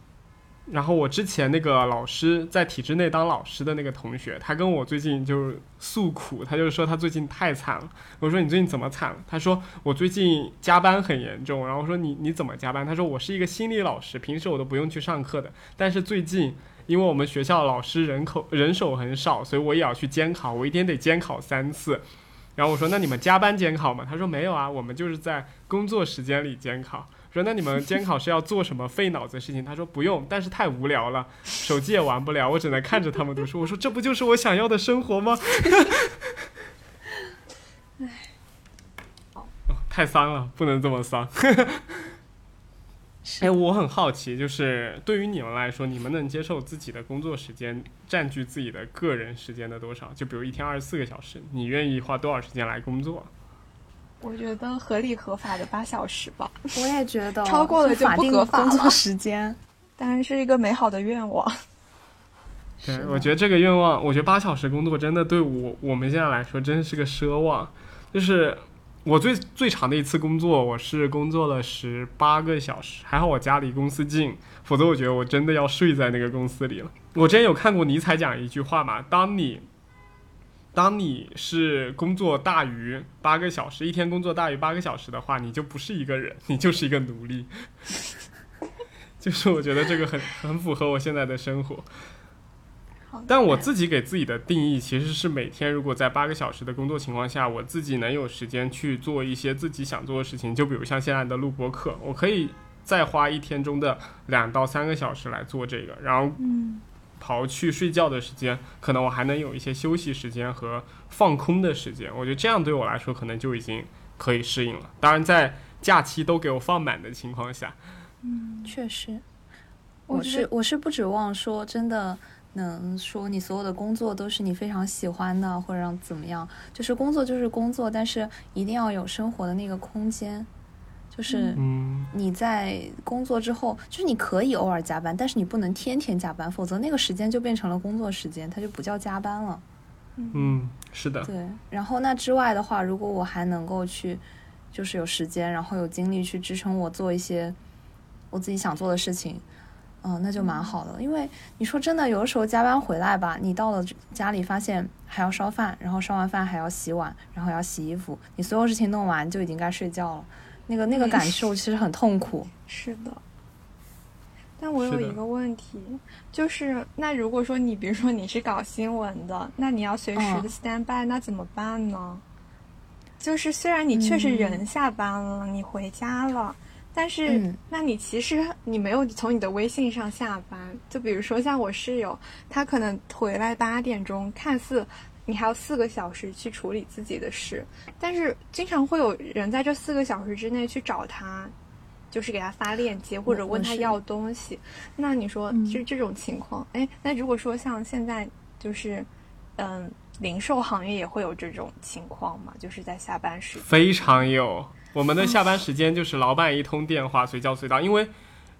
然后我之前那个老师在体制内当老师的那个同学，他跟我最近就是诉苦，他就说他最近太惨了。我说你最近怎么惨了？他说我最近加班很严重。然后我说你你怎么加班？他说我是一个心理老师，平时我都不用去上课的，但是最近因为我们学校老师人口人手很少，所以我也要去监考，我一天得监考三次。然后我说那你们加班监考吗？他说没有啊，我们就是在工作时间里监考。说那你们监考是要做什么费脑子的事情？他说不用，但是太无聊了，手机也玩不了，我只能看着他们读书。我说这不就是我想要的生活吗？哦，太丧了，不能这么丧。是哎，我很好奇，就是对于你们来说，你们能接受自己的工作时间占据自己的个人时间的多少？就比如一天二十四个小时，你愿意花多少时间来工作？我觉得合理合法的八小时吧，我也觉得 超过了就法定不合法工作了时间。当然是一个美好的愿望。对，我觉得这个愿望，我觉得八小时工作真的对我我们现在来说真是个奢望。就是我最最长的一次工作，我是工作了十八个小时，还好我家离公司近，否则我觉得我真的要睡在那个公司里了。我之前有看过尼采讲一句话嘛，当你当你是工作大于八个小时，一天工作大于八个小时的话，你就不是一个人，你就是一个奴隶。就是我觉得这个很很符合我现在的生活。但我自己给自己的定义其实是每天如果在八个小时的工作情况下，我自己能有时间去做一些自己想做的事情，就比如像现在的录播课，我可以再花一天中的两到三个小时来做这个，然后嗯，刨去睡觉的时间，可能我还能有一些休息时间和放空的时间。我觉得这样对我来说可能就已经可以适应了。当然，在假期都给我放满的情况下，嗯确实，我是我是不指望说真的能说你所有的工作都是你非常喜欢的，或者让怎么样，就是工作就是工作，但是一定要有生活的那个空间，就是嗯，你在工作之后，就是你可以偶尔加班，但是你不能天天加班，否则那个时间就变成了工作时间，它就不叫加班了。嗯，是的，对，然后那之外的话，如果我还能够去，就是有时间，然后有精力去支撑我做一些我自己想做的事情，嗯，那就蛮好的。因为你说真的，有的时候加班回来吧，你到了家里发现还要烧饭，然后烧完饭还要洗碗，然后要洗衣服，你所有事情弄完就已经该睡觉了。那个那个嗯感受其实很痛苦。是的。但我有一个问题，就是那如果说你比如说你是搞新闻的，那你要随时的嗯 stand by，、那怎么办呢？就是虽然你确实嗯人下班了，你回家了，但是、嗯那你其实你没有从你的微信上下班。就比如说像我室友，他可能回来八点钟，看似你还有四个小时去处理自己的事，但是经常会有人在这四个小时之内去找他，就是给他发链接或者问他要东西。那你说嗯就这种情况，哎、那如果说像现在就是，嗯，零售行业也会有这种情况嘛？就是在下班时间。非常有。我们的下班时间就是老板一通电话，随叫随到。因为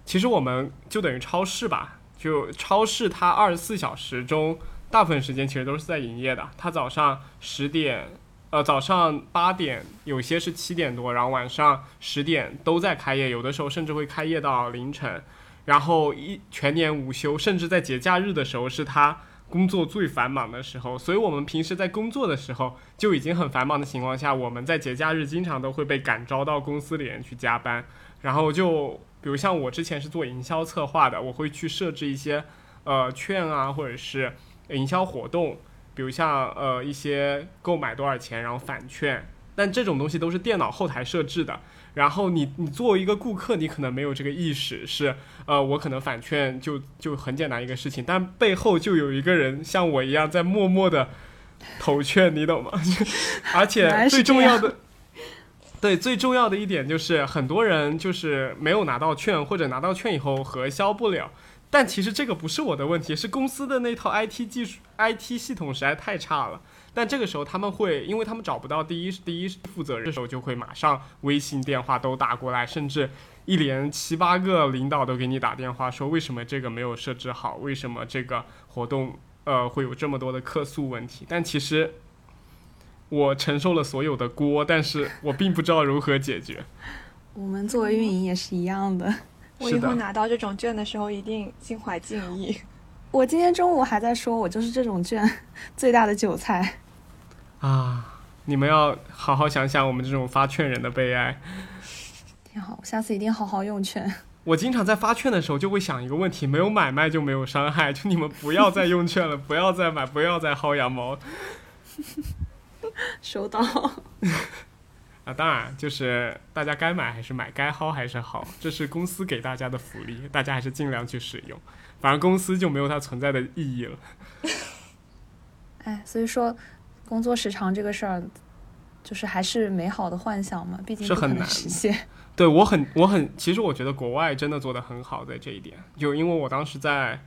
其实我们就等于超市吧，就超市它二十四小时中大部分时间其实都是在营业的。它早上十点，呃，早上八点，有些是七点多，然后晚上十点都在开业，有的时候甚至会开业到凌晨。然后一全年无休，甚至在节假日的时候是它工作最繁忙的时候。所以我们平时在工作的时候就已经很繁忙的情况下，我们在节假日经常都会被感召到公司里面去加班。然后就比如像我之前是做营销策划的，我会去设置一些呃券啊，或者是营销活动，比如像呃一些购买多少钱，然后返券。但这种东西都是电脑后台设置的，然后你你作为一个顾客，你可能没有这个意识，是呃我可能返券就就很简单一个事情，但背后就有一个人像我一样在默默的投券，你懂吗？而且最重要的。对，最重要的一点就是很多人就是没有拿到券，或者拿到券以后核销不了。但其实这个不是我的问题，是公司的那套 IT 技术、IT 系统实在太差了。但这个时候他们会，因为他们找不到第一第一负责人这时候，就会马上微信电话都打过来，甚至一连七八个领导都给你打电话说为什么这个没有设置好，为什么这个活动呃会有这么多的客诉问题。但其实我承受了所有的锅，但是我并不知道如何解决。我们作为运营也是一样的。我以后拿到这种券的时候，一定心怀敬意。我今天中午还在说，我就是这种券最大的韭菜。啊，你们要好好想想我们这种发券人的悲哀。挺好，我下次一定好好用券。我经常在发券的时候就会想一个问题：没有买卖就没有伤害，就你们不要再用券了，不要再买，不要再薅羊毛 收到。啊！当然，就是大家该买还是买，该薅还是薅，这是公司给大家的福利，大家还是尽量去使用。反正公司就没有它存在的意义了。哎，所以说，工作时长这个事儿，就是还是美好的幻想嘛，毕竟是很难实现。对我很我很，其实我觉得国外真的做得很好，在这一点，就因为我当时在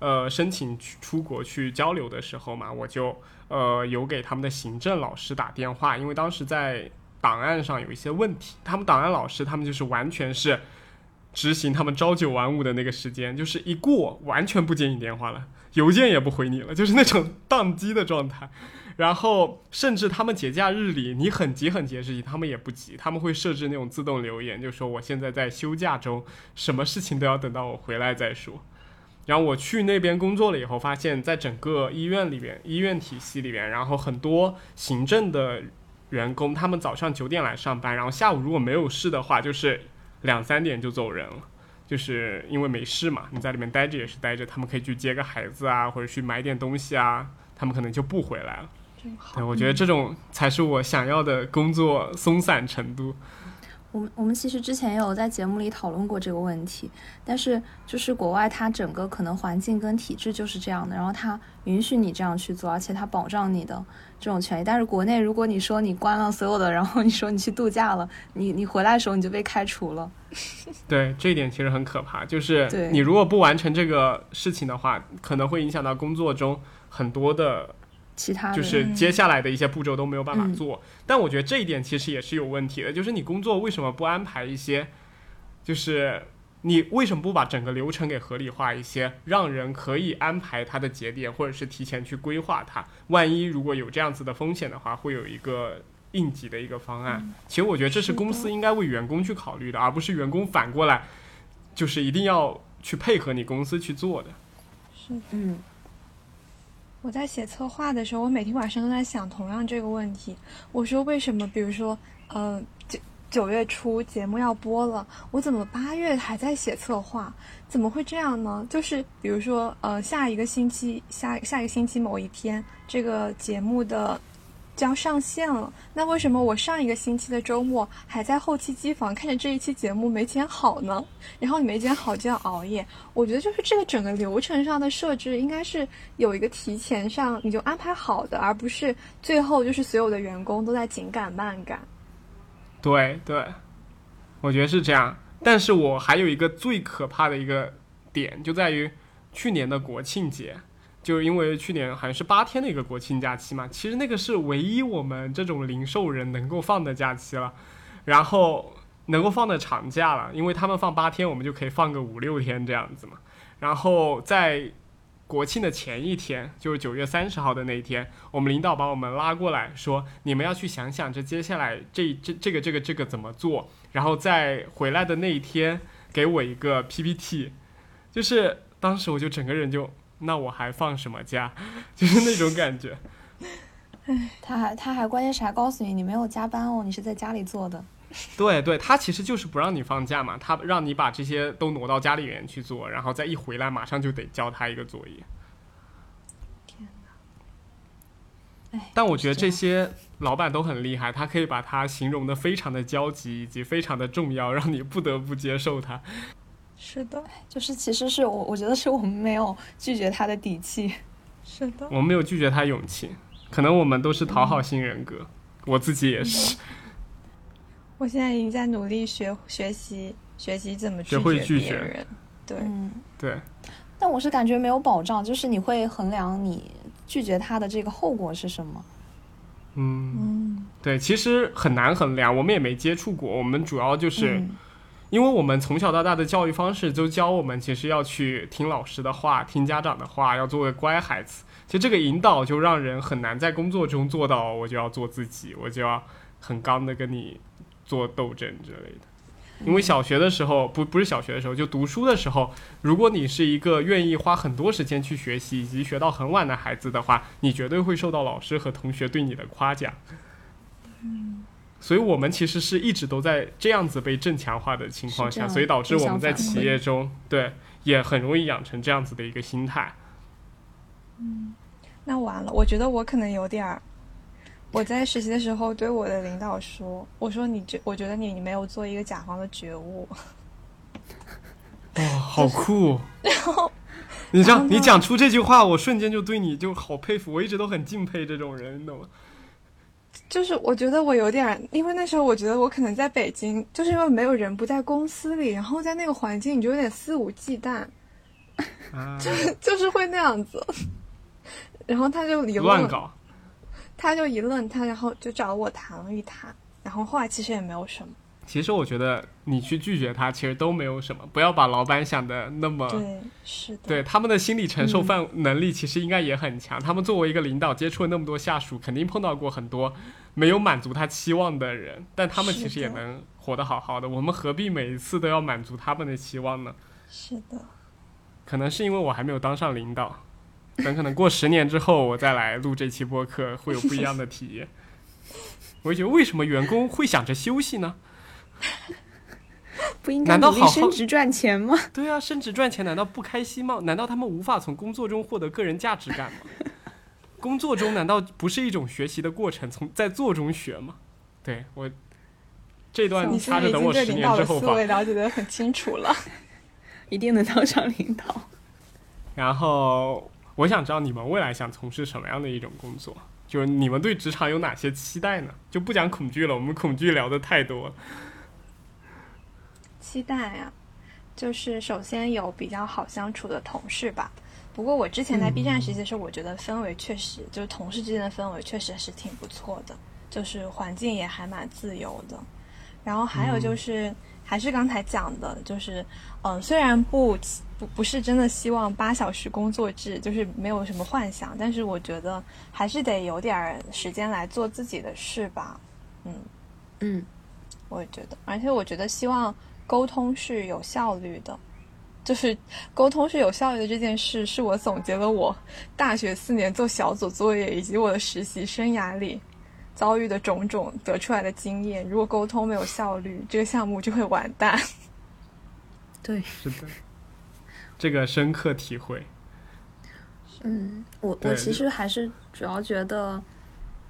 呃申请去出国去交流的时候嘛，我就呃有给他们的行政老师打电话，因为当时在档案上有一些问题，他们档案老师他们就是完全是执行他们朝九晚五的那个时间，就是一过完全不接你电话了，邮件也不回你了，就是那种 宕机的状态。然后甚至他们节假日里，你很急很急的事情，他们也不急，他们会设置那种自动留言，就说我现在在休假中，什么事情都要等到我回来再说。然后我去那边工作了以后，发现在整个医院里边，医院体系里边，然后很多行政的员工，他们早上九点来上班，然后下午如果没有事的话，就是两三点就走人了。就是因为没事嘛，你在里面待着也是待着，他们可以去接个孩子啊，或者去买点东西啊，他们可能就不回来了。真好对，我觉得这种才是我想要的工作松散程度。我们我们其实之前也有在节目里讨论过这个问题，但是就是国外它整个可能环境跟体制就是这样的，然后它允许你这样去做，而且它保障你的这种权益。但是国内如果你说你关了所有的，然后你说你去度假了，你你回来的时候你就被开除了。对，这一点其实很可怕，就是你如果不完成这个事情的话，可能会影响到工作中很多的，其他就是接下来的一些步骤都没有办法嗯做。但我觉得这一点其实也是有问题的，就是你工作为什么不安排一些，就是你为什么不把整个流程给合理化一些，让人可以安排他的节点，或者是提前去规划它？万一如果有这样子的风险的话，会有一个应急的一个方案。其实我觉得这是公司应该为员工去考虑的，而不是员工反过来就是一定要去配合你公司去做的。是嗯我在写策划的时候，我每天晚上都在想同样这个问题。我说为什么，比如说，呃，九九月初节目要播了，我怎么八月还在写策划？怎么会这样呢？就是比如说，呃，下一个星期下下一个星期某一天，这个节目的将上线了。那为什么我上一个星期的周末还在后期机房看着这一期节目没剪好呢？然后你没剪好就要熬夜。我觉得就是这个整个流程上的设置应该是有一个提前上你就安排好的，而不是最后就是所有的员工都在紧赶慢赶。对对，我觉得是这样。但是我还有一个最可怕的一个点，就在于去年的国庆节，就是因为去年好像是八天的一个国庆假期嘛，其实那个是唯一我们这种零售人能够放的假期了，然后能够放的长假了，因为他们放八天，我们就可以放个五六天这样子嘛。然后在国庆的前一天，就是九月三十号的那一天，我们领导把我们拉过来说，你们要去想想这接下来这这这个这个这个怎么做，然后在回来的那一天给我一个 PPT，就是当时我就整个人就，那我还放什么假，就是那种感觉。他还他还关键是还告诉你你没有加班哦，你是在家里做的。对对，他其实就是不让你放假嘛，他让你把这些都挪到家里面去做，然后再一回来马上就得交他一个作业。哎，但我觉得这些老板都很厉害，他可以把它形容的非常的焦急以及非常的重要，让你不得不接受它。是的，就是其实是我我觉得是我们没有拒绝他的底气。是的。我们没有拒绝他勇气，可能我们都是讨好型人格，我自己也是。我现在已经在努力学学习学习怎么拒学会绝拒绝别人。对，嗯，对，但我是感觉没有保障，就是你会衡量你拒绝他的这个后果是什么。嗯，嗯，对，其实很难衡量，我们也没接触过，我们主要就是。嗯因为我们从小到大的教育方式都教我们，其实要去听老师的话，听家长的话，要做个乖孩子。其实这个引导就让人很难在工作中做到，我就要做自己，我就要很刚的跟你做斗争之类的。因为小学的时候，不不是小学的时候，就读书的时候，如果你是一个愿意花很多时间去学习以及学到很晚的孩子的话，你绝对会受到老师和同学对你的夸奖。嗯所以我们其实是一直都在这样子被正强化的情况下，所以导致我们在企业中，对也很容易养成这样子的一个心态。嗯那完了，我觉得我可能有点儿。我在实习的时候对我的领导说：“我说你觉，我觉得你你没有做一个甲方的觉悟。哇、好酷！你这样，然后呢你讲出这句话，我瞬间就对你就好佩服。我一直都很敬佩这种人，你懂吗？就是我觉得我有点，因为那时候我觉得我可能在北京，就是因为没有人不在公司里，然后在那个环境你就有点肆无忌惮，啊，就是会那样子。然后他就一愣，乱搞。他就一愣，他然后就找我谈了一谈，然后后来其实也没有什么。其实我觉得你去拒绝他，其实都没有什么，不要把老板想的那么。对，是的。对他们的心理承受范能力其实应该也很强。他们作为一个领导，接触了那么多下属，肯定碰到过很多没有满足他期望的人，但他们其实也能活得好好的。我们何必每一次都要满足他们的期望呢？是的，可能是因为我还没有当上领导，等可能过十年之后，我再来录这期播客，会有不一样的体验。我就觉得，为什么员工会想着休息呢？不应该努力升职赚钱吗？对啊，升职赚钱难道不开心吗？难道他们无法从工作中获得个人价值感吗？工作中难道不是一种学习的过程，从在做中学吗？对我这段掐着等我十年之后放的思维。了解的很清楚了。一定能当上领导。然后我想知道你们未来想从事什么样的一种工作？就是你们对职场有哪些期待呢？就不讲恐惧了，我们恐惧聊的太多了。期待啊，就是首先有比较好相处的同事吧。不过我之前在 B 站实习的时候，我觉得氛围确实就是同事之间的氛围确实是挺不错的，就是环境也还蛮自由的。然后还有就是，还是刚才讲的，就是嗯、呃虽然不不不是真的希望八小时工作制，就是没有什么幻想，但是我觉得还是得有点儿时间来做自己的事吧。嗯，嗯，我也觉得，而且我觉得希望沟通是有效率的，就是沟通是有效率的这件事，是我总结了我大学四年做小组作业以及我的实习生涯里遭遇的种种得出来的经验。如果沟通没有效率，这个项目就会完蛋。对，是的，这个深刻体会。嗯，我我其实还是主要觉得，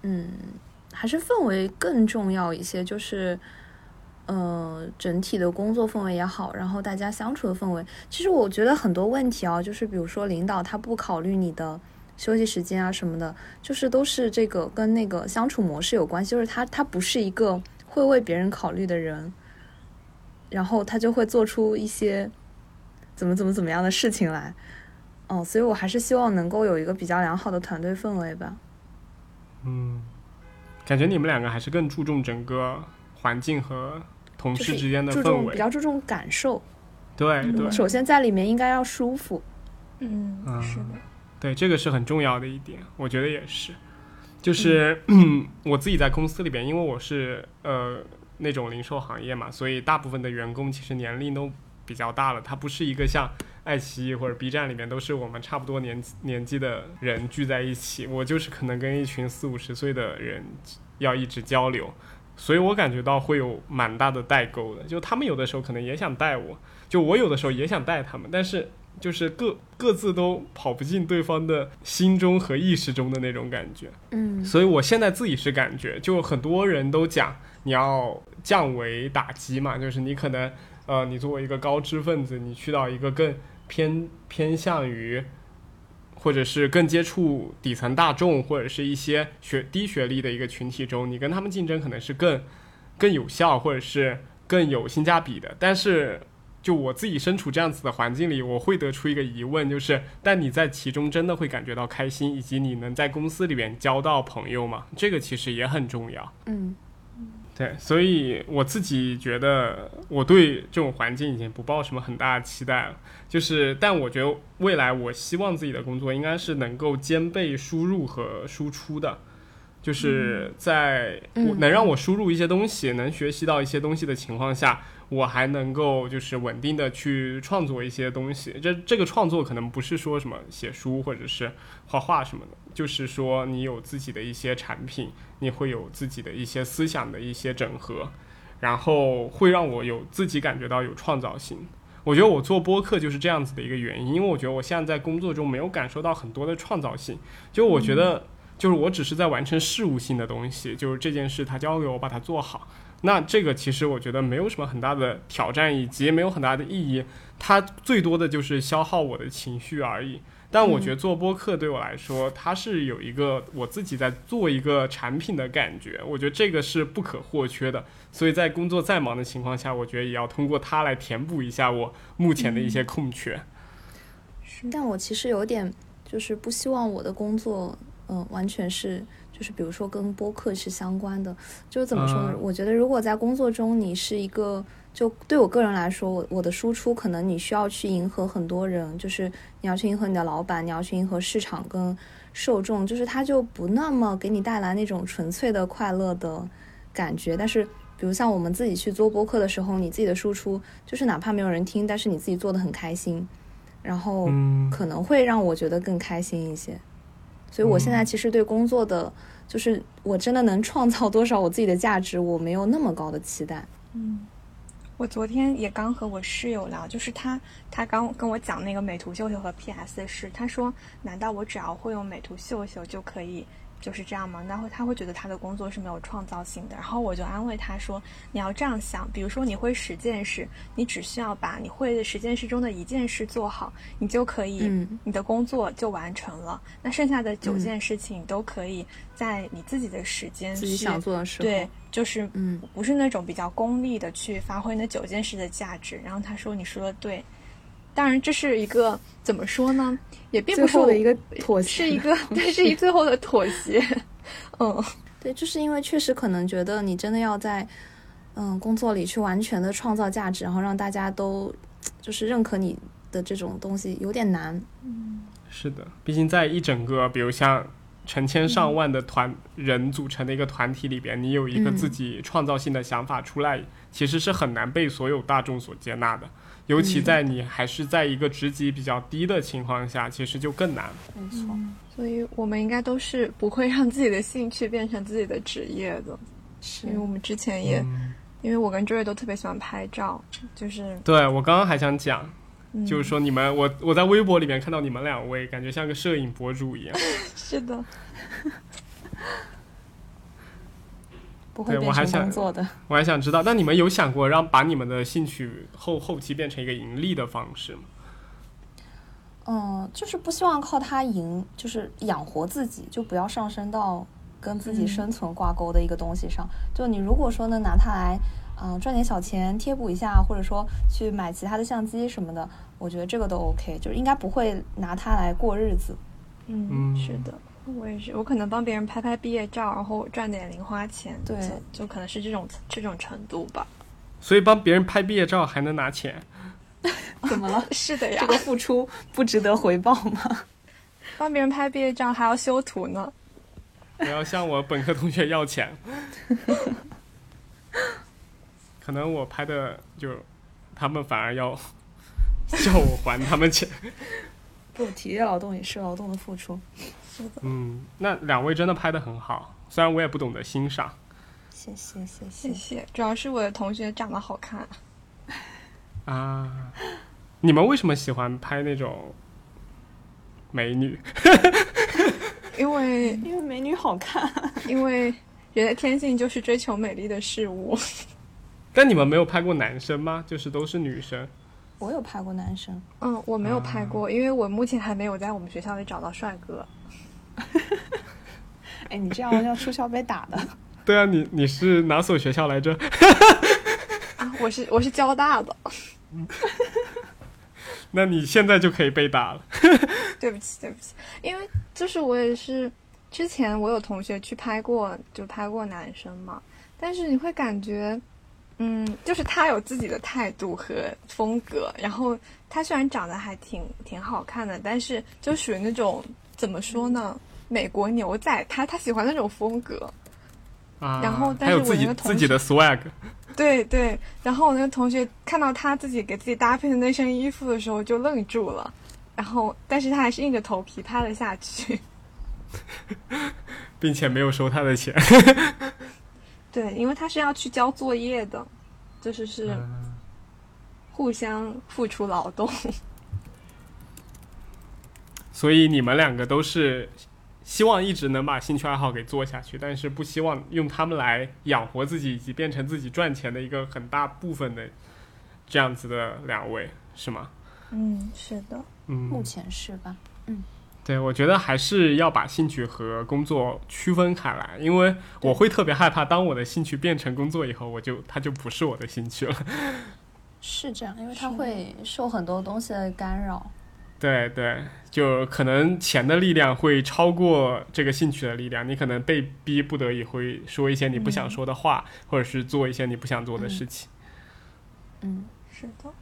嗯，还是氛围更重要一些，就是。呃，整体的工作氛围也好，然后大家相处的氛围，其实我觉得很多问题啊，就是比如说领导他不考虑你的休息时间啊什么的，就是都是这个跟那个相处模式有关系，就是他他不是一个会为别人考虑的人，然后他就会做出一些怎么怎么怎么样的事情来，哦，所以我还是希望能够有一个比较良好的团队氛围吧。嗯，感觉你们两个还是更注重整个环境和同事之间的氛围注重比。较注重感受，对对首先在里面应该要舒服。嗯嗯是的，对，这个是很重要的一点，我觉得也是。就是、嗯、我自己在公司里边，因为我是呃那种零售行业嘛，所以大部分的员工其实年龄都比较大了。他不是一个像爱奇艺或者 B 站里面都是我们差不多年年纪的人聚在一起，我就是可能跟一群四五十岁的人要一直交流，所以我感觉到会有蛮大的代沟的。就他们有的时候可能也想带我，就我有的时候也想带他们，但是就是各各自都跑不进对方的心中和意识中的那种感觉。嗯所以我现在自己是感觉，就很多人都讲你要降维打击嘛，就是你可能呃，你作为一个高知分子，你去到一个更偏偏向于。或者是更接触底层大众，或者是一些学低学历的一个群体中，你跟他们竞争可能是更更有效，或者是更有性价比的。但是，就我自己身处这样子的环境里，我会得出一个疑问，就是：但你在其中真的会感觉到开心，以及你能在公司里面交到朋友吗？这个其实也很重要。嗯对，所以我自己觉得我对这种环境已经不抱什么很大的期待了。就是，但我觉得未来我希望自己的工作应该是能够兼备输入和输出的，就是在能让我输入一些东西，能学习到一些东西的情况下，我还能够就是稳定的去创作一些东西。这这个创作可能不是说什么写书或者是画画什么的，就是说你有自己的一些产品，你会有自己的一些思想的一些整合，然后会让我有自己感觉到有创造性。我觉得我做播客就是这样子的一个原因，因为我觉得我现在在工作中没有感受到很多的创造性，就我觉得就是我只是在完成事务性的东西，就是这件事他交给我把它做好。那这个其实我觉得没有什么很大的挑战，以及没有很大的意义，它最多的就是消耗我的情绪而已。但我觉得做播客对我来说，它是有一个我自己在做一个产品的感觉，我觉得这个是不可或缺的。所以在工作再忙的情况下，我觉得也要通过它来填补一下我目前的一些空缺。但我其实有点就是不希望我的工作，嗯、完全是就是比如说跟播客是相关的。就是怎么说呢？嗯我觉得如果在工作中你是一个，就对我个人来说，我我的输出可能你需要去迎合很多人，就是你要去迎合你的老板，你要去迎合市场跟受众，就是它就不那么给你带来那种纯粹的快乐的感觉。但是比如像我们自己去做播客的时候，你自己的输出就是哪怕没有人听，但是你自己做的很开心。然后嗯可能会让我觉得更开心一些。所以我现在其实对工作的，就是我真的能创造多少我自己的价值，我没有那么高的期待。嗯，我昨天也刚和我室友聊，就是他他刚跟我讲那个美图秀秀和 PS 的事，他说难道我只要会用美图秀秀就可以就是这样吗？那会他会觉得他的工作是没有创造性的。然后我就安慰他说，你要这样想，比如说你会十件事，你只需要把你会的十件事中的一件事做好，你就可以，嗯你的工作就完成了。那剩下的九件事情，你都可以在你自己的时间自己想做的时候，对，就是嗯不是那种比较功利的去发挥那九件事的价值。然后他说：“你说的对。”当然，这是一个怎么说呢？也并不是我的一个妥协，是一个，对，是一最后的妥协。嗯，对，就是因为确实可能觉得你真的要在嗯工作里去完全的创造价值，然后让大家都 就是认可你的这种东西有点难。是的，毕竟在一整个，比如像成千上万的团人组成的一个团体里边，你有一个嗯自己创造性的想法出来，其实是很难被所有大众所接纳的。尤其在你还是在一个职级比较低的情况下，其实就更难。没错，所以我们应该都是不会让自己的兴趣变成自己的职业的，是。因为我们之前也，嗯。因为我跟周瑞都特别喜欢拍照，就是对我刚刚还想讲，嗯。就是说你们，我我在微博里面看到你们两位，感觉像个摄影博主一样。是的，不会变成对我还想工作的。我还想知道，那你们有想过让把你们的兴趣后后期变成一个盈利的方式吗？嗯，就是不希望靠它赢，就是养活自己，就不要上升到跟自己嗯生存挂钩的一个东西上。就你如果说能拿它来，嗯、赚点小钱贴补一下，或者说去买其他的相机什么的，我觉得这个都 OK，就是应该不会拿它来过日子。嗯，嗯是的。我也是，我可能帮别人拍拍毕业照，然后赚点零花钱，对就就可能是这种这种程度吧。所以帮别人拍毕业照还能拿钱？怎么了？是的呀这，个付出不值得回报吗？帮别人拍毕业照还要修图呢。我要向我本科同学要钱。可能我拍的就，他们反而要叫我还他们钱。不，体力劳动也是劳动的付出。嗯，那两位真的拍的很好，虽然我也不懂得欣赏。谢谢谢谢谢，主要是我的同学长得好看。啊，你们为什么喜欢拍那种美女？因为 因为美女好看。因为人的天性就是追求美丽的事物。但你们没有拍过男生吗？就是都是女生。我有拍过男生，嗯，我没有拍过，因为我目前还没有在我们学校里找到帅哥。哎，你这样要出校被打的。对啊，你你是哪所学校来着？啊，我是我是交大的，那你现在就可以被打了。对不起对不起，因为就是我也是之前我有同学去拍过，就拍过男生嘛，但是你会感觉，嗯，就是他有自己的态度和风格，然后他虽然长得还挺挺好看的，但是就属于那种怎么说呢，美国牛仔，他他喜欢那种风格，啊，然后但是我还有自己那个同自己的 swag，对对，然后我那个同学看到他自己给自己搭配的那身衣服的时候就愣住了，然后但是他还是硬着头皮拍了下去。并且没有收他的钱。对，因为他是要去交作业的，就是是嗯互相付出劳动。所以你们两个都是希望一直能把兴趣爱好给做下去，但是不希望用他们来养活自己以及变成自己赚钱的一个很大部分的这样子的两位，是吗？嗯，是的。嗯目嗯，前是吧？嗯，对，我觉得还是要把兴趣和工作区分开来，因为我会特别害怕，当我的兴趣变成工作以后，我就它就不是我的兴趣了。是这样，因为它会受很多东西的干扰。对对，就可能钱的力量会超过这个兴趣的力量，你可能被逼不得已会说一些你不想说的话，或者是做一些你不想做的事情。嗯，是的。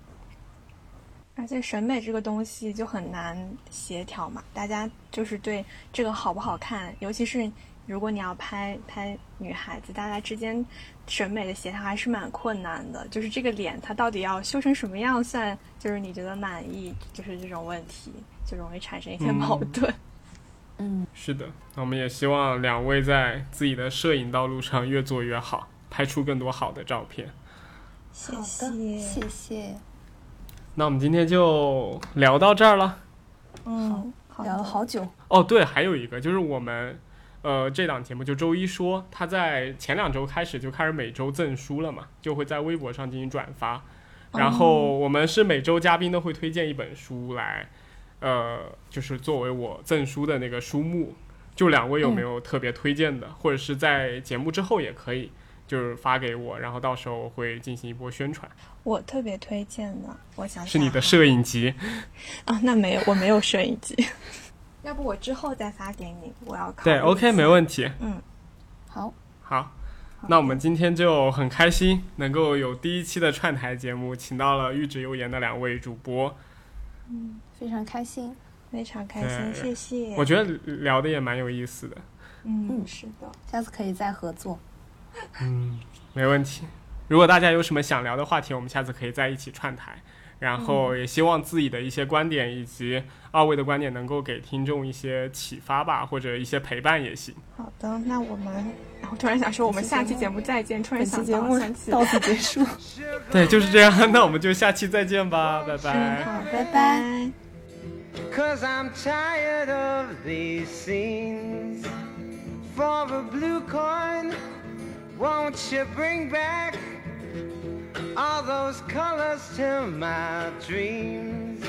而且审美这个东西就很难协调嘛，大家就是对这个好不好看，尤其是如果你要拍拍女孩子，大家之间审美的协调还是蛮困难的。就是这个脸它到底要修成什么样算就是你觉得满意，就是这种问题就容易产生一些矛盾。嗯，是的，那我们也希望两位在自己的摄影道路上越做越好，拍出更多好的照片。谢好的，谢，谢谢。那我们今天就聊到这儿了。嗯，好聊了好久，哦，对，还有一个就是我们，呃，这档节目就周一说，他在前两周开始就开始每周赠书了嘛，就会在微博上进行转发。然后我们是每周嘉宾都会推荐一本书来，呃，就是作为我赠书的那个书目。就两位有没有特别推荐的，或者是在节目之后也可以，就是发给我，然后到时候我会进行一波宣传。我特别推荐的，我想想是你的啊摄影集，啊？那没有，我没有摄影机。要不我之后再发给你，我要考对，OK，没问题。嗯，好，好，那我们今天就很开心，能够有第一期的串台节目，请到了玉指油盐的两位主播，嗯非常开心。非常开心，谢谢。我觉得聊的也蛮有意思的。嗯，嗯是的，下次可以再合作。嗯，没问题。如果大家有什么想聊的话题，我们下次可以在一起串台。然后也希望自己的一些观点以及二位的观点能够给听众一些启发吧，或者一些陪伴也行。好的，那我们，我突然想说，我们下期节目再见。突然想节目到此结束，对，就是这样。那我们就下期再见吧，拜拜。嗯，好，拜拜拜。Cause I'm tired of these scenes. For a blue coin, won't you bring back all those colors to my dreams?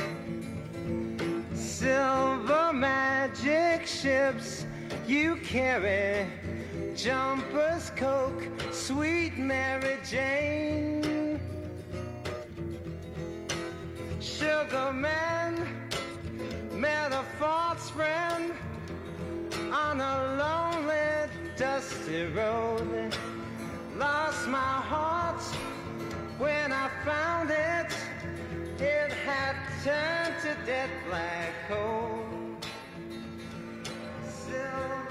Silver magic ships you carry, jumpers, Coke, sweet Mary Jane. Sugar man met a false friend on a lonely, dusty road. Lost my heart when I found it. It had turned to dead black coal. Silver